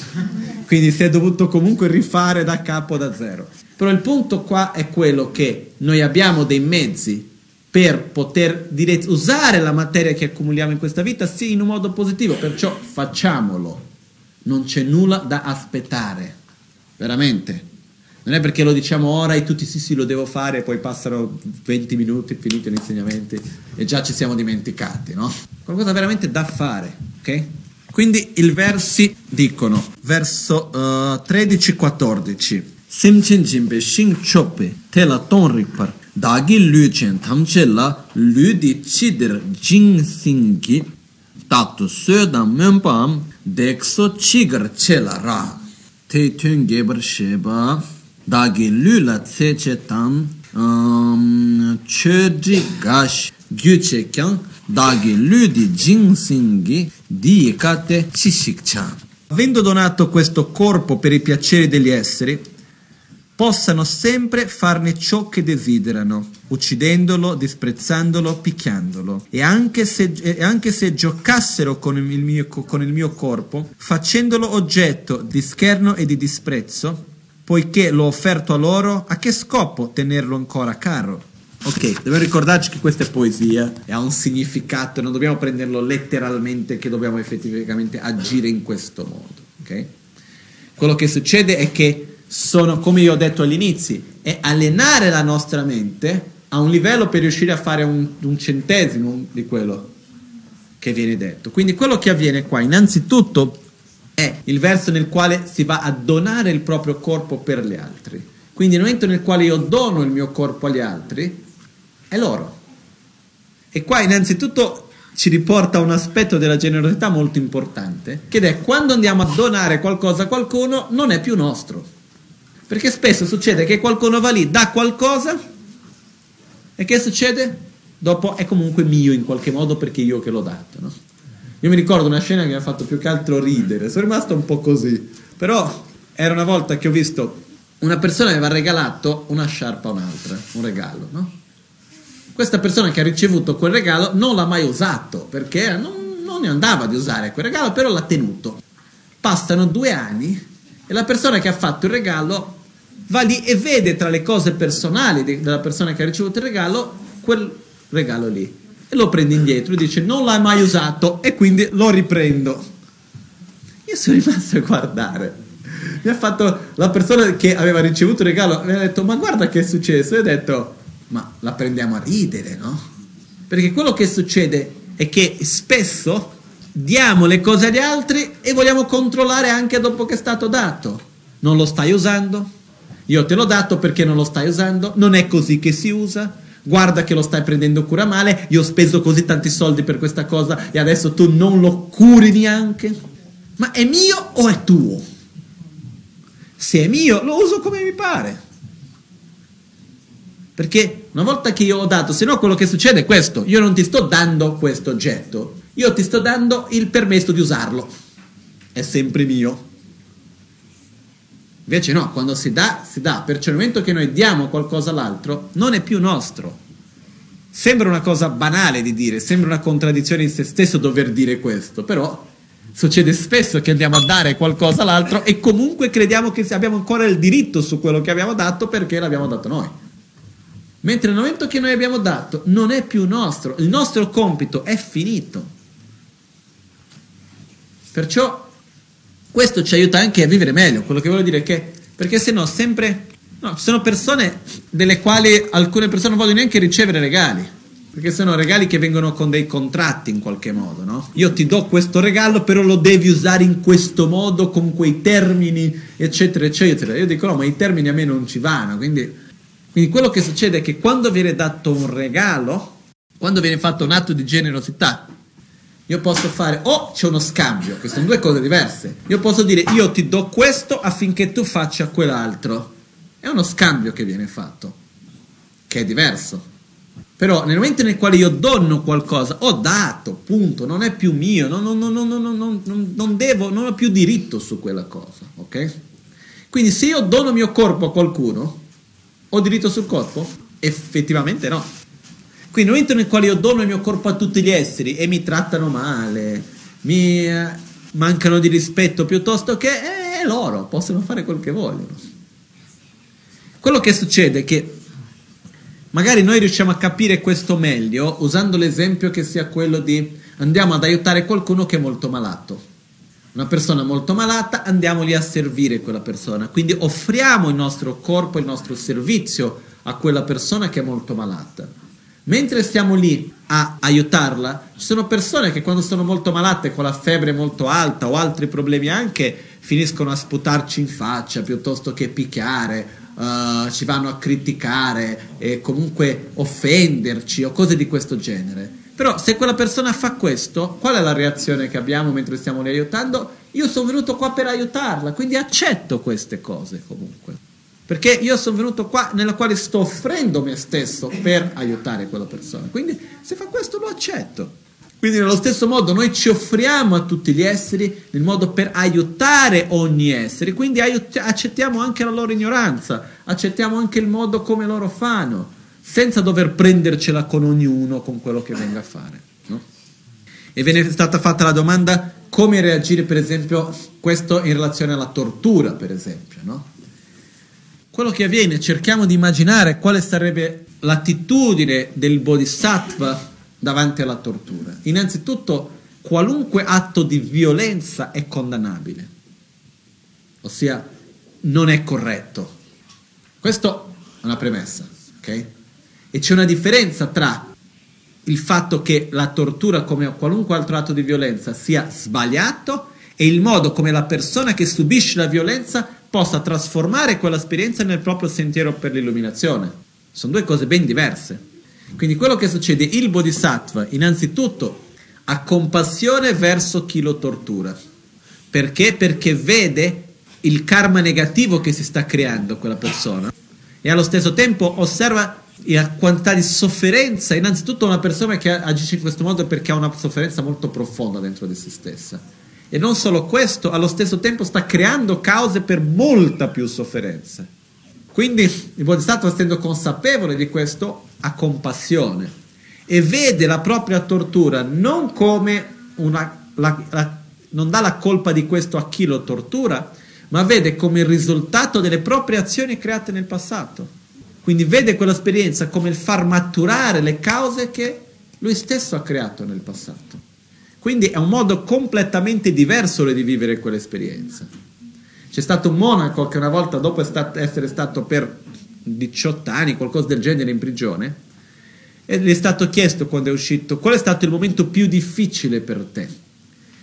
Quindi si è dovuto comunque rifare da capo da zero. Però il punto qua è quello che noi abbiamo dei mezzi per poter dire, usare la materia che accumuliamo in questa vita, sì, in un modo positivo, perciò facciamolo. Non c'è nulla da aspettare, veramente. Non è perché lo diciamo ora e tutti sì sì lo devo fare e poi passano 20 minuti finiti gli insegnamenti e già ci siamo dimenticati, no? Qualcosa veramente da fare, ok? Quindi i versi dicono, verso uh, eh, 13-14, Simchen jimbe shing chope te la ton rikpar dagi lu chen tamche la lu di chidir jing singi taktu södan menpam dekso chigar che la ra. Te tun gebar sheba dāgi lū la tsē chē tāṃ chē dhī gāsh gyū lū di jīng di kate chishik chāṃ. Avendo donato questo corpo per i piaceri degli esseri, possano sempre farne ciò che desiderano, uccidendolo, disprezzandolo, picchiandolo. E anche se, e anche se giocassero con il, mio, con il mio corpo, facendolo oggetto di scherno e di disprezzo, poiché l'ho offerto a loro, a che scopo tenerlo ancora caro? Ok, dobbiamo ricordarci che questa è poesia e ha un significato, non dobbiamo prenderlo letteralmente, che dobbiamo effettivamente agire in questo modo. Ok? Quello che succede è che sono, come io ho detto all'inizio, è allenare la nostra mente a un livello per riuscire a fare un, un centesimo di quello che viene detto. Quindi quello che avviene qua, innanzitutto, è il verso nel quale si va a donare il proprio corpo per gli altri. Quindi nel momento nel quale io dono il mio corpo agli altri, è loro. E qua innanzitutto ci riporta un aspetto della generosità molto importante, che è quando andiamo a donare qualcosa a qualcuno non è più nostro. Perché spesso succede che qualcuno va lì, dà qualcosa e che succede? Dopo è comunque mio in qualche modo perché io che l'ho dato. No? Io mi ricordo una scena che mi ha fatto più che altro ridere, sono rimasto un po' così, però era una volta che ho visto una persona che aveva regalato una sciarpa a un'altra, un regalo, no? questa persona che ha ricevuto quel regalo non l'ha mai usato perché non, non ne andava di usare quel regalo, però l'ha tenuto. Passano due anni e la persona che ha fatto il regalo va lì e vede tra le cose personali della persona che ha ricevuto il regalo quel regalo lì e lo prende indietro e dice non l'hai mai usato e quindi lo riprendo. Io sono rimasto a guardare. Mi ha fatto la persona che aveva ricevuto il regalo, mi ha detto ma guarda che è successo e ho detto ma la prendiamo a ridere, no? Perché quello che succede è che spesso diamo le cose agli altri e vogliamo controllare anche dopo che è stato dato. Non lo stai usando? Io te l'ho dato perché non lo stai usando? Non è così che si usa? Guarda che lo stai prendendo cura male, io ho speso così tanti soldi per questa cosa e adesso tu non lo curi neanche? Ma è mio o è tuo? Se è mio, lo uso come mi pare. Perché una volta che io ho dato, se no quello che succede è questo, io non ti sto dando questo oggetto, io ti sto dando il permesso di usarlo, è sempre mio. Invece no, quando si dà, si dà, perciò nel momento che noi diamo qualcosa all'altro, non è più nostro. Sembra una cosa banale di dire, sembra una contraddizione in se stesso dover dire questo, però succede spesso che andiamo a dare qualcosa all'altro e comunque crediamo che abbiamo ancora il diritto su quello che abbiamo dato perché l'abbiamo dato noi. Mentre nel momento che noi abbiamo dato non è più nostro, il nostro compito è finito. Perciò questo ci aiuta anche a vivere meglio, quello che voglio dire è che, perché se no sempre, no, ci sono persone delle quali alcune persone non vogliono neanche ricevere regali, perché sono regali che vengono con dei contratti in qualche modo, no? Io ti do questo regalo, però lo devi usare in questo modo, con quei termini, eccetera, eccetera. Io dico no, ma i termini a me non ci vanno, quindi quindi quello che succede è che quando viene dato un regalo, quando viene fatto un atto di generosità, io posso fare o c'è uno scambio, che sono due cose diverse. Io posso dire io ti do questo affinché tu faccia quell'altro. È uno scambio che viene fatto, che è diverso. Però nel momento nel quale io dono qualcosa, ho dato, punto, non è più mio, non, non, non, non devo, non ho più diritto su quella cosa, ok? Quindi se io dono il mio corpo a qualcuno, ho diritto sul corpo? Effettivamente no. Quindi nel momento nel quale io dono il mio corpo a tutti gli esseri e mi trattano male, mi eh, mancano di rispetto piuttosto che eh, loro possono fare quel che vogliono. Quello che succede è che magari noi riusciamo a capire questo meglio usando l'esempio che sia quello di andiamo ad aiutare qualcuno che è molto malato una persona molto malata, andiamo lì a servire quella persona. Quindi offriamo il nostro corpo, il nostro servizio a quella persona che è molto malata. Mentre stiamo lì a aiutarla, ci sono persone che quando sono molto malate, con la febbre molto alta o altri problemi anche, finiscono a sputarci in faccia piuttosto che picchiare, uh, ci vanno a criticare e comunque offenderci o cose di questo genere. Però se quella persona fa questo, qual è la reazione che abbiamo mentre stiamo lì aiutando? Io sono venuto qua per aiutarla, quindi accetto queste cose comunque. Perché io sono venuto qua nella quale sto offrendo me stesso per aiutare quella persona. Quindi se fa questo lo accetto. Quindi nello stesso modo noi ci offriamo a tutti gli esseri nel modo per aiutare ogni essere, quindi aiut- accettiamo anche la loro ignoranza, accettiamo anche il modo come loro fanno senza dover prendercela con ognuno con quello che venga a fare. No? E ve ne è stata fatta la domanda come reagire, per esempio, questo in relazione alla tortura, per esempio. No? Quello che avviene, cerchiamo di immaginare quale sarebbe l'attitudine del bodhisattva davanti alla tortura. Innanzitutto, qualunque atto di violenza è condannabile, ossia non è corretto. Questo è una premessa, ok? E c'è una differenza tra il fatto che la tortura, come qualunque altro atto di violenza, sia sbagliato e il modo come la persona che subisce la violenza possa trasformare quell'esperienza nel proprio sentiero per l'illuminazione. Sono due cose ben diverse. Quindi quello che succede, il bodhisattva innanzitutto ha compassione verso chi lo tortura. Perché? Perché vede il karma negativo che si sta creando quella persona e allo stesso tempo osserva la quantità di sofferenza. Innanzitutto una persona che agisce in questo modo perché ha una sofferenza molto profonda dentro di se stessa. E non solo questo, allo stesso tempo sta creando cause per molta più sofferenza. Quindi il Bodhisattva, essendo consapevole di questo, ha compassione e vede la propria tortura non come una... La, la, non dà la colpa di questo a chi lo tortura, ma vede come il risultato delle proprie azioni create nel passato. Quindi vede quell'esperienza come il far maturare le cause che lui stesso ha creato nel passato. Quindi è un modo completamente diverso di vivere quell'esperienza. C'è stato un monaco che una volta, dopo essere stato per 18 anni, qualcosa del genere, in prigione, e gli è stato chiesto quando è uscito qual è stato il momento più difficile per te.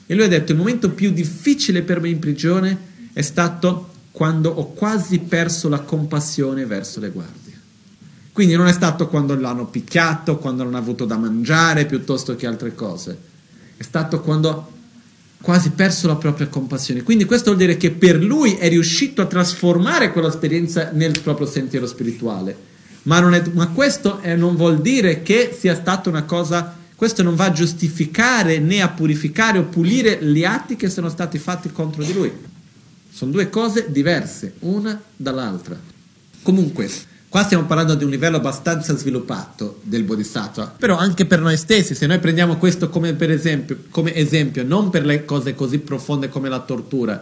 E lui ha detto: Il momento più difficile per me in prigione è stato quando ho quasi perso la compassione verso le guardie. Quindi non è stato quando l'hanno picchiato, quando non ha avuto da mangiare, piuttosto che altre cose. È stato quando ha quasi perso la propria compassione. Quindi questo vuol dire che per lui è riuscito a trasformare quell'esperienza nel proprio sentiero spirituale. Ma, è, ma questo è, non vuol dire che sia stata una cosa, questo non va a giustificare né a purificare o pulire gli atti che sono stati fatti contro di lui. Sono due cose diverse, una dall'altra. Comunque, Qua stiamo parlando di un livello abbastanza sviluppato del bodhisattva, però anche per noi stessi, se noi prendiamo questo come, esempio, come esempio, non per le cose così profonde come la tortura,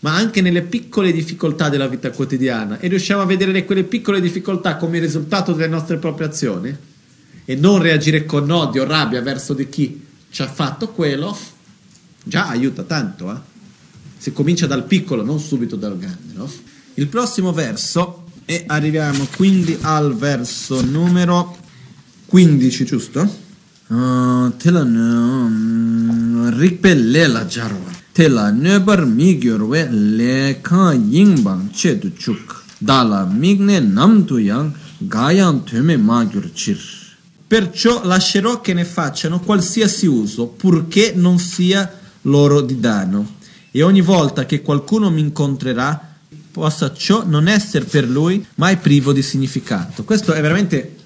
ma anche nelle piccole difficoltà della vita quotidiana e riusciamo a vedere quelle piccole difficoltà come risultato delle nostre proprie azioni e non reagire con odio, rabbia verso di chi ci ha fatto quello, già aiuta tanto. Eh? Si comincia dal piccolo, non subito dal grande. No? Il prossimo verso e arriviamo quindi al verso numero 15, giusto? Uh, tela um, rikpe le la jarwa tela nebar le ka yingbang che du chuk. Dala migne namtu yang gayan teme magyar chir. Perciò lascerò che ne facciano qualsiasi uso purché non sia loro di danno. E ogni volta che qualcuno mi incontrerà possa ciò non essere per lui mai privo di significato. Questa è veramente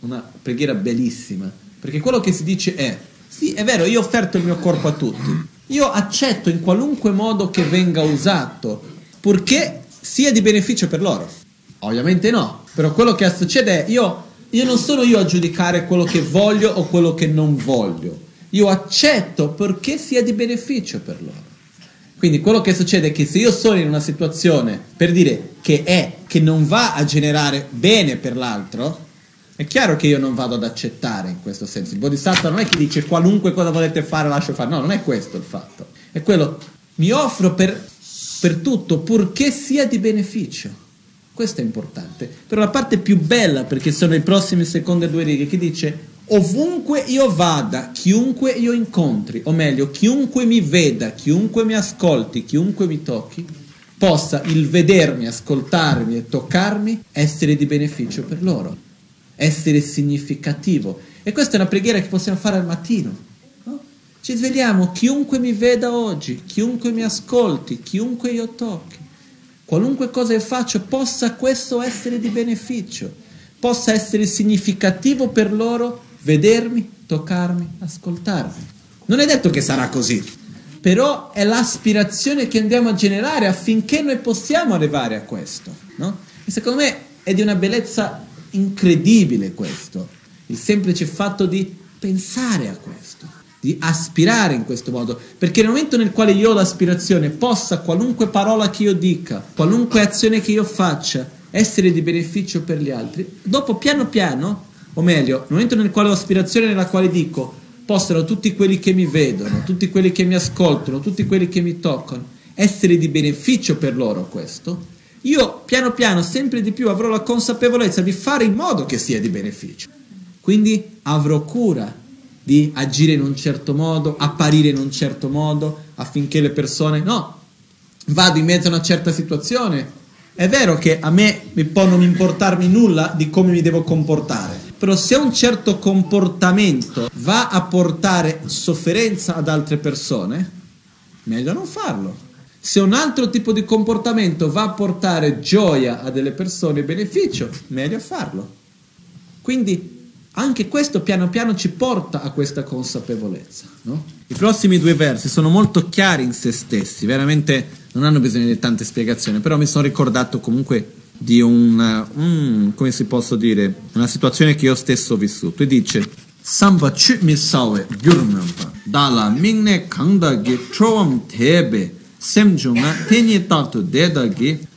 una preghiera bellissima, perché quello che si dice è, sì, è vero, io ho offerto il mio corpo a tutti, io accetto in qualunque modo che venga usato, purché sia di beneficio per loro. Ovviamente no, però quello che succede è, io, io non sono io a giudicare quello che voglio o quello che non voglio, io accetto purché sia di beneficio per loro. Quindi quello che succede è che se io sono in una situazione per dire che è, che non va a generare bene per l'altro, è chiaro che io non vado ad accettare in questo senso. Il bodhisattva non è che dice qualunque cosa volete fare lascio fare, no, non è questo il fatto. È quello, mi offro per, per tutto purché sia di beneficio. Questo è importante. Però la parte più bella, perché sono i prossimi secondi due righe, che dice ovunque io vada, chiunque io incontri, o meglio, chiunque mi veda, chiunque mi ascolti, chiunque mi tocchi, possa il vedermi, ascoltarmi e toccarmi essere di beneficio per loro, essere significativo. E questa è una preghiera che possiamo fare al mattino. No? Ci svegliamo, chiunque mi veda oggi, chiunque mi ascolti, chiunque io tocchi, qualunque cosa io faccio, possa questo essere di beneficio, possa essere significativo per loro vedermi, toccarmi, ascoltarmi. Non è detto che sarà così, però è l'aspirazione che andiamo a generare affinché noi possiamo arrivare a questo. No? E secondo me è di una bellezza incredibile questo, il semplice fatto di pensare a questo, di aspirare in questo modo, perché nel momento nel quale io ho l'aspirazione, possa qualunque parola che io dica, qualunque azione che io faccia, essere di beneficio per gli altri, dopo piano piano, o meglio, nel momento nel quale ho aspirazione nella quale dico, possano tutti quelli che mi vedono, tutti quelli che mi ascoltano, tutti quelli che mi toccano, essere di beneficio per loro questo, io piano piano sempre di più avrò la consapevolezza di fare in modo che sia di beneficio. Quindi avrò cura di agire in un certo modo, apparire in un certo modo, affinché le persone, no, vado in mezzo a una certa situazione. È vero che a me può non importarmi nulla di come mi devo comportare, però se un certo comportamento va a portare sofferenza ad altre persone, meglio non farlo. Se un altro tipo di comportamento va a portare gioia a delle persone e beneficio, meglio farlo. Quindi anche questo piano piano ci porta a questa consapevolezza. No? I prossimi due versi sono molto chiari in se stessi, veramente non hanno bisogno di tante spiegazioni, però mi sono ricordato comunque di un, um, come si posso dire, una situazione che io stesso ho vissuto. E dice, Samba chu mi sawe gyurmampa, dala mingne kangda gi tebe, semjunga tenye tatu deda gi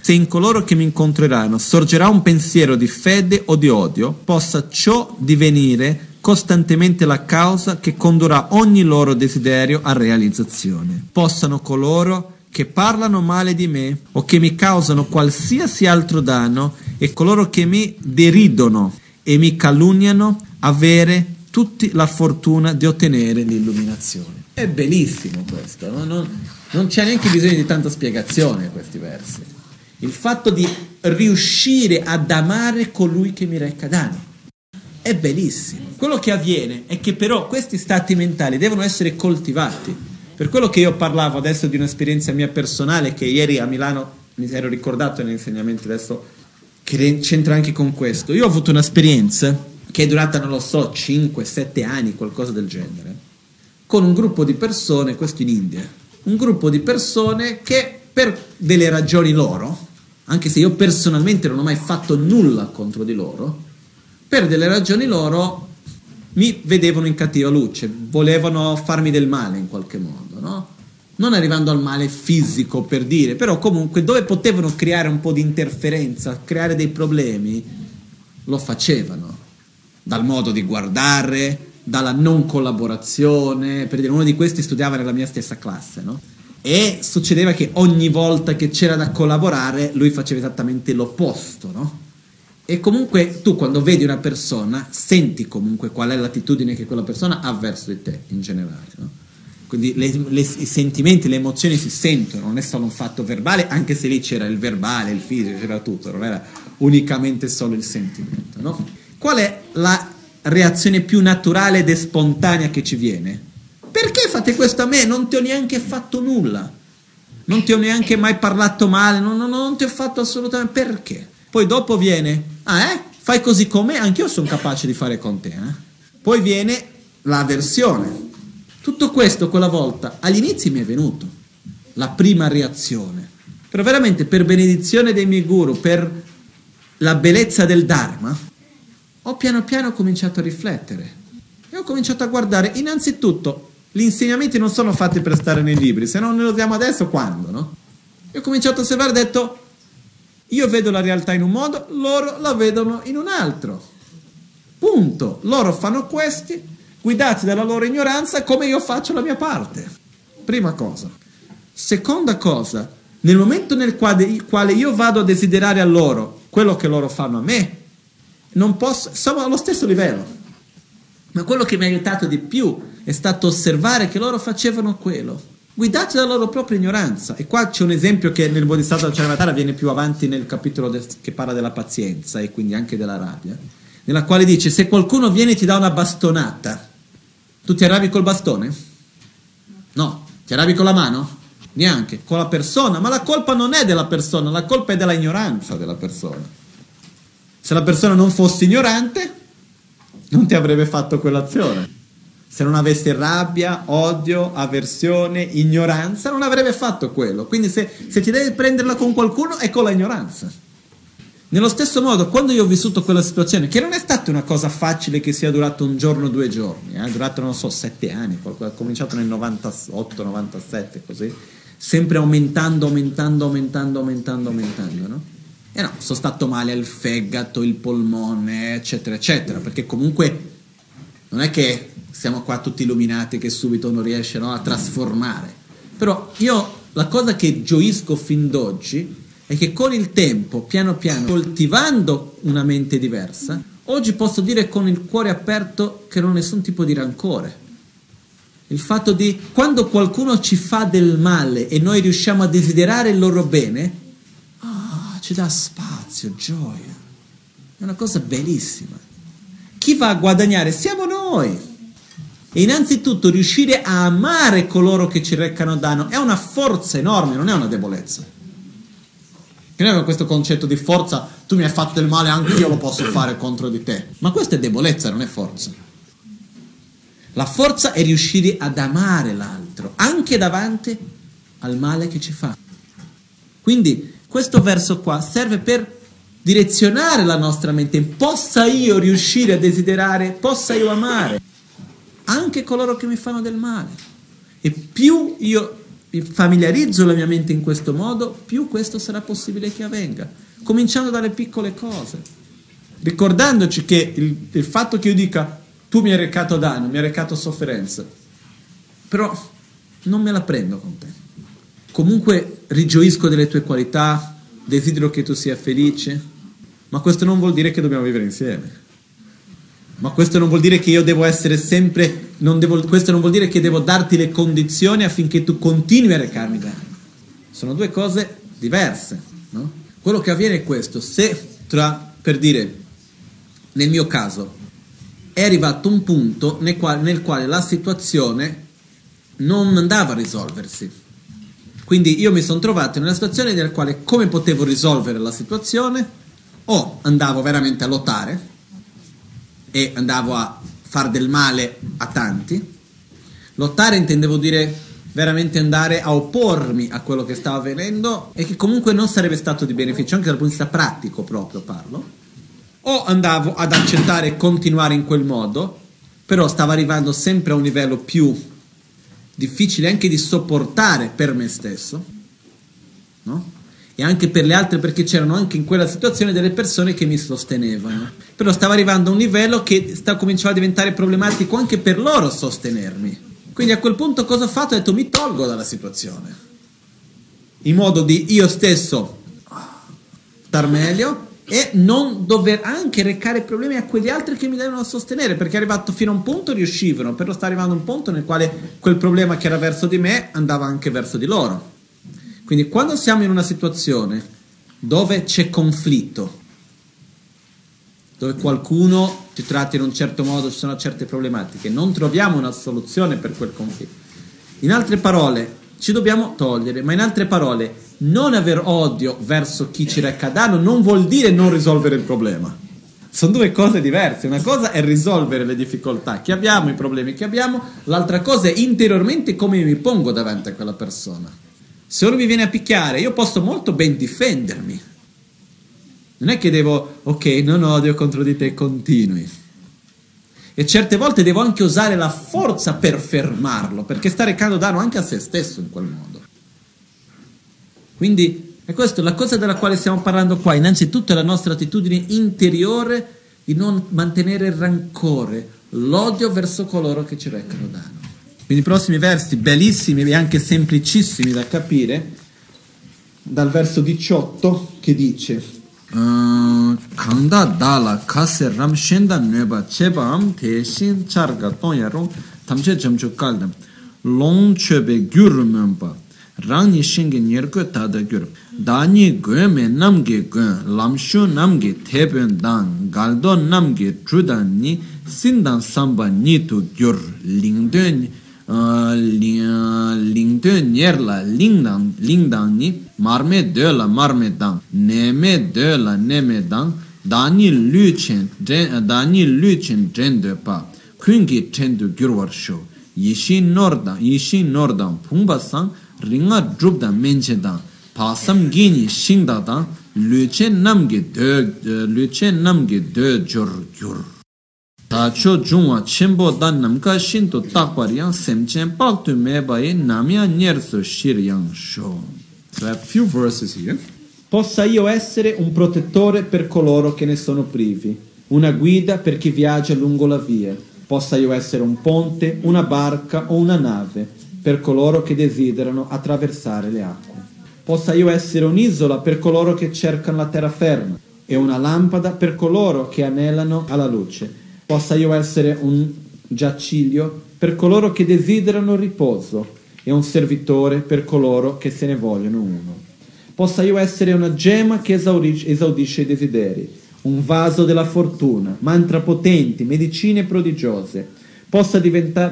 se in coloro che mi incontreranno sorgerà un pensiero di fede o di odio, possa ciò divenire costantemente la causa che condurrà ogni loro desiderio a realizzazione. Possano coloro che parlano male di me o che mi causano qualsiasi altro danno e coloro che mi deridono e mi calunniano avere tutti la fortuna di ottenere l'illuminazione. È bellissimo questo, no? non, non c'è neanche bisogno di tanta spiegazione questi versi. Il fatto di riuscire ad amare colui che mi reca danni è bellissimo. Quello che avviene è che però questi stati mentali devono essere coltivati. Per quello che io parlavo adesso di un'esperienza mia personale che ieri a Milano mi ero ricordato negli insegnamenti adesso che c'entra anche con questo. Io ho avuto un'esperienza che è durata, non lo so, 5-7 anni, qualcosa del genere, con un gruppo di persone, questo in India, un gruppo di persone che per delle ragioni loro, anche se io personalmente non ho mai fatto nulla contro di loro, per delle ragioni loro mi vedevano in cattiva luce, volevano farmi del male in qualche modo, no? Non arrivando al male fisico per dire, però comunque dove potevano creare un po' di interferenza, creare dei problemi, lo facevano. Dal modo di guardare, dalla non collaborazione, per dire, uno di questi studiava nella mia stessa classe, no? E succedeva che ogni volta che c'era da collaborare lui faceva esattamente l'opposto, no? E comunque tu quando vedi una persona senti comunque qual è l'attitudine che quella persona ha verso di te in generale, no? Quindi le, le, i sentimenti, le emozioni si sentono, non è solo un fatto verbale, anche se lì c'era il verbale, il fisico, c'era tutto, non era unicamente solo il sentimento, no? Qual è la reazione più naturale ed spontanea che ci viene. Perché fate questo a me? Non ti ho neanche fatto nulla. Non ti ho neanche mai parlato male, non, non, non ti ho fatto assolutamente perché. Poi dopo viene, ah eh, fai così con me, anch'io sono capace di fare con te. Eh? Poi viene l'avversione. Tutto questo quella volta all'inizio mi è venuto, la prima reazione. Però veramente per benedizione dei miei guru, per la bellezza del Dharma, ho piano piano cominciato a riflettere e ho cominciato a guardare innanzitutto gli insegnamenti non sono fatti per stare nei libri, se non ne usiamo adesso quando, no? E ho cominciato a osservare e ho detto io vedo la realtà in un modo, loro la vedono in un altro. Punto. Loro fanno questi, guidati dalla loro ignoranza, come io faccio la mia parte. Prima cosa. Seconda cosa, nel momento nel quale io vado a desiderare a loro quello che loro fanno a me, non posso, siamo allo stesso livello. Ma quello che mi ha aiutato di più è stato osservare che loro facevano quello, guidati dalla loro propria ignoranza. E qua c'è un esempio che nel Bodhisattva Charivatara viene più avanti nel capitolo de- che parla della pazienza e quindi anche della rabbia, nella quale dice: Se qualcuno viene e ti dà una bastonata, tu ti arrabbi col bastone? No. Ti arrabbi con la mano? Neanche. Con la persona. Ma la colpa non è della persona, la colpa è della ignoranza della persona. Se la persona non fosse ignorante, non ti avrebbe fatto quell'azione. Se non avesse rabbia, odio, avversione, ignoranza, non avrebbe fatto quello. Quindi se, se ti devi prenderla con qualcuno è con la ignoranza. Nello stesso modo, quando io ho vissuto quella situazione, che non è stata una cosa facile che sia durata un giorno due giorni, è eh, durato non so sette anni, ho cominciato nel 98, 97, così, sempre aumentando, aumentando, aumentando, aumentando, aumentando, no? E no, sono stato male al fegato, il polmone, eccetera, eccetera, perché comunque non è che siamo qua tutti illuminati che subito uno riesce no, a trasformare. Però io la cosa che gioisco fin d'oggi è che con il tempo, piano piano, coltivando una mente diversa, oggi posso dire con il cuore aperto che non ho nessun tipo di rancore. Il fatto di quando qualcuno ci fa del male e noi riusciamo a desiderare il loro bene, oh, ci dà spazio, gioia. È una cosa bellissima. Chi va a guadagnare? Siamo noi. E innanzitutto riuscire a amare coloro che ci recano danno è una forza enorme, non è una debolezza. Che noi abbiamo questo concetto di forza, tu mi hai fatto del male, anche io lo posso fare contro di te. Ma questa è debolezza, non è forza. La forza è riuscire ad amare l'altro, anche davanti al male che ci fa. Quindi questo verso qua serve per direzionare la nostra mente, possa io riuscire a desiderare, possa io amare anche coloro che mi fanno del male. E più io familiarizzo la mia mente in questo modo, più questo sarà possibile che avvenga, cominciando dalle piccole cose, ricordandoci che il, il fatto che io dica tu mi hai recato danno, mi hai recato sofferenza, però non me la prendo con te. Comunque rigioisco delle tue qualità, desidero che tu sia felice, ma questo non vuol dire che dobbiamo vivere insieme. Ma questo non vuol dire che io devo essere sempre, non devo, questo non vuol dire che devo darti le condizioni affinché tu continui a recarmi danni. Sono due cose diverse. No? Quello che avviene è questo, se tra, per dire, nel mio caso, è arrivato un punto nel quale, nel quale la situazione non andava a risolversi. Quindi io mi sono trovato in una situazione nella quale come potevo risolvere la situazione? O andavo veramente a lottare, e andavo a far del male a tanti. Lottare intendevo dire veramente andare a oppormi a quello che stava avvenendo e che comunque non sarebbe stato di beneficio anche dal punto di vista pratico proprio parlo. O andavo ad accettare e continuare in quel modo, però stava arrivando sempre a un livello più difficile anche di sopportare per me stesso, no? E anche per le altre perché c'erano anche in quella situazione delle persone che mi sostenevano. Però stava arrivando a un livello che sta, cominciava a diventare problematico anche per loro sostenermi. Quindi a quel punto cosa ho fatto? Ho detto mi tolgo dalla situazione. In modo di io stesso star meglio e non dover anche recare problemi a quegli altri che mi devono sostenere, perché arrivato fino a un punto riuscivano, però sta arrivando un punto nel quale quel problema che era verso di me andava anche verso di loro. Quindi quando siamo in una situazione dove c'è conflitto, dove qualcuno ci tratta in un certo modo, ci sono certe problematiche, non troviamo una soluzione per quel conflitto. In altre parole, ci dobbiamo togliere, ma in altre parole, non aver odio verso chi ci reca danno non vuol dire non risolvere il problema. Sono due cose diverse. Una cosa è risolvere le difficoltà che abbiamo, i problemi che abbiamo, l'altra cosa è interiormente come mi pongo davanti a quella persona. Se uno mi viene a picchiare, io posso molto ben difendermi. Non è che devo, ok, non odio contro di te, continui. E certe volte devo anche usare la forza per fermarlo, perché sta recando danno anche a se stesso in quel modo. Quindi è questa la cosa della quale stiamo parlando qua. Innanzitutto è la nostra attitudine interiore di non mantenere il rancore, l'odio verso coloro che ci recano danno. Quindi i prossimi versi, bellissimi e anche semplicissimi da capire, dal verso 18 che dice Kanda dala kase ram shenda neba cheba am te shin charga tonya rong tamche jamchu kalda. Long chebe gyur memba rangni shingi nyergo tada gyur. Dani gwe me namge gwe lamshu namge teben dan galdo namge trudan ni sindan samba ni tu gyur. Lingden ling tön nyer la ling dang ling dang ni marme de la marme dang neme de la neme dang dani lu chen dani lu chen den de pa khün gi ten de gyur war sho yishin nor da yishin nor da phung ba sang ringa drup da men che da pa sam gi ni shing da dang lu chen nam ge de lu chen nam ge de jor gyur Tacho chungwa chenpo dan namka shinto takpar yang semchen paktu meba ye namya nyerso shir yang sho. So few verses here. Possa io essere un protettore per coloro che ne sono privi, una guida per chi viaggia lungo la via. Possa io essere un ponte, una barca o una nave per coloro che desiderano attraversare le acque. Possa io essere un'isola per coloro che cercano la terraferma e una lampada per coloro che anelano alla luce possa io essere un giaciglio per coloro che desiderano riposo e un servitore per coloro che se ne vogliono uno. Possa io essere una gemma che esaudisce, i desideri, un vaso della fortuna, mantra potenti, medicine prodigiose. Possa,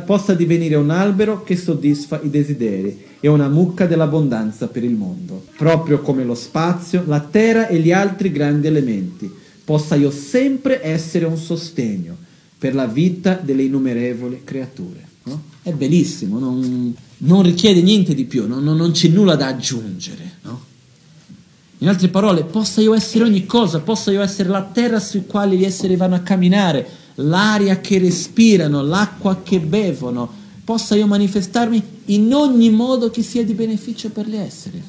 possa divenire un albero che soddisfa i desideri e una mucca dell'abbondanza per il mondo. Proprio come lo spazio, la terra e gli altri grandi elementi, possa io sempre essere un sostegno per la vita delle innumerevoli creature. No? È bellissimo, non, non, richiede niente di più, no? non, non, c'è nulla da aggiungere. No? In altre parole, possa io essere ogni cosa, possa io essere la terra sui quali gli esseri vanno a camminare, l'aria che respirano, l'acqua che bevono, possa io manifestarmi in ogni modo che sia di beneficio per gli esseri.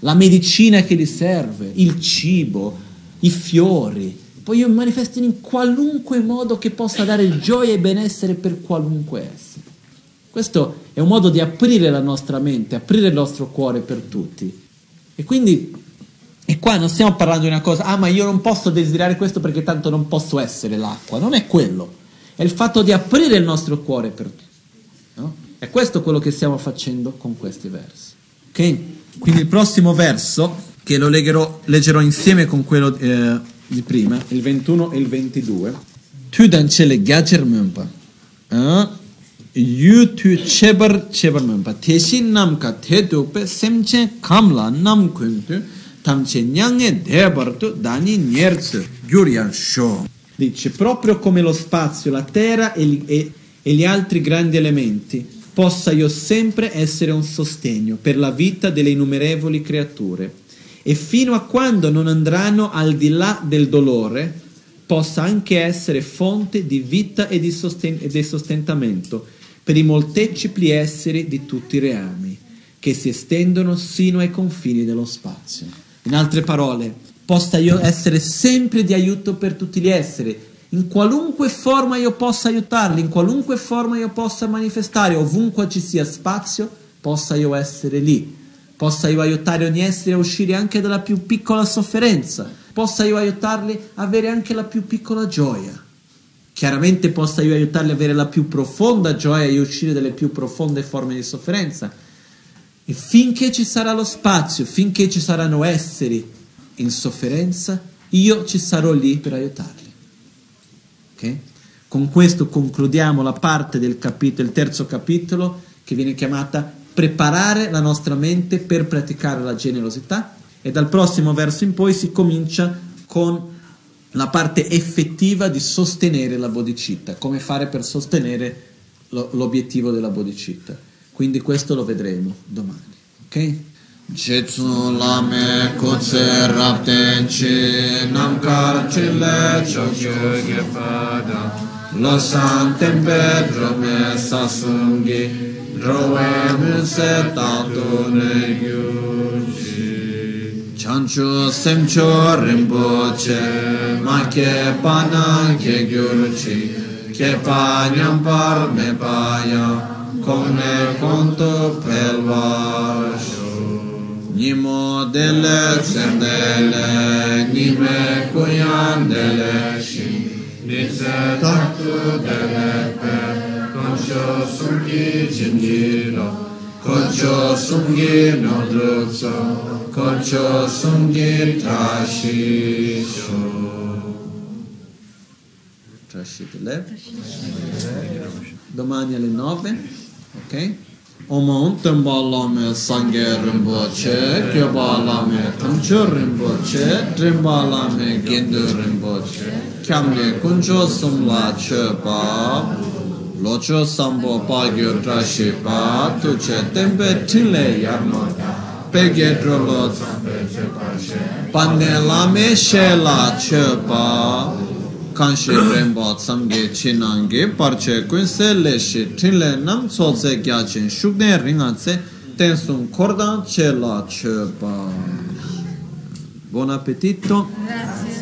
La medicina che gli serve, il cibo, i fiori, poi io mi manifesto in qualunque modo che possa dare gioia e benessere per qualunque essere. Questo è un modo di aprire la nostra mente, aprire il nostro cuore per tutti. E quindi, e qua non stiamo parlando di una cosa, ah ma io non posso desiderare questo perché tanto non posso essere l'acqua, non è quello, è il fatto di aprire il nostro cuore per tutti. No? È questo quello che stiamo facendo con questi versi. Ok? Quindi il prossimo verso, che lo leggerò, leggerò insieme con quello... Eh, di prima, il 21 e il 22. Tu dan chele gyacher mönpa. Yu tu chebar chebar. Teshin nam ka te dupe semche kamla nam kuntu tamche nyange debartu dani nyerzu gyuryan sho. Dice, proprio come lo spazio, la terra e gli, e, e gli altri grandi elementi, possa io sempre essere un sostegno per la vita delle innumerevoli creature e fino a quando non andranno al di là del dolore, possa anche essere fonte di vita e di, sosten- e di sostentamento per i moltepli esseri di tutti i reami, che si estendono sino ai confini dello spazio. In altre parole, possa io essere sempre di aiuto per tutti gli esseri, in qualunque forma io possa aiutarli, in qualunque forma io possa manifestare, ovunque ci sia spazio, possa io essere lì possa io aiutare ogni essere a uscire anche dalla più piccola sofferenza, possa io aiutarli a avere anche la più piccola gioia. Chiaramente possa io aiutarli ad avere la più profonda gioia e uscire dalle più profonde forme di sofferenza. E finché ci sarà lo spazio, finché ci saranno esseri in sofferenza, io ci sarò lì per aiutarli. Okay? Con questo concludiamo la parte del capitolo, il terzo capitolo, che viene chiamata preparare la nostra mente per praticare la generosità e dal prossimo verso in poi si comincia con la parte effettiva di sostenere la bodhicitta, come fare per sostenere lo, l'obiettivo della bodhicitta. Quindi questo lo vedremo domani. Ok? Jetsu lame kutse rapten chi namkar chile chokyo ge pada lo san tempe drome sasunghi Rowe Muse Tato Ne Gyurji Chancho Semcho Rinpoche Ma Ke Pana Ke Gyurji Ke Pa Nyampar Me Paya Kone Konto Pelvasho Nimo Dele Tsendele Nime Kuyan Dele Mitsa chaktu danaka, koncho sungi jindilo, koncho sungi nodrukso, koncho sungi tashisho. Trashi tyle. Domani alle 9, ok? Om tem balame sange rinpoche, kyo balame tamcho rinpoche, trim balame gendu rinpoche, kyamle kuncho sumla chepa, locho sambo pagyo trashipa, tuche tempe tinle yarma, pege drolo, pande lame shela chepa, che pa kanshi remba tsamge chinange parche kunse leshi trinle nam tsolse gyachin shukden ringatse tensum kordan ce la chepa buon appetito Grazie.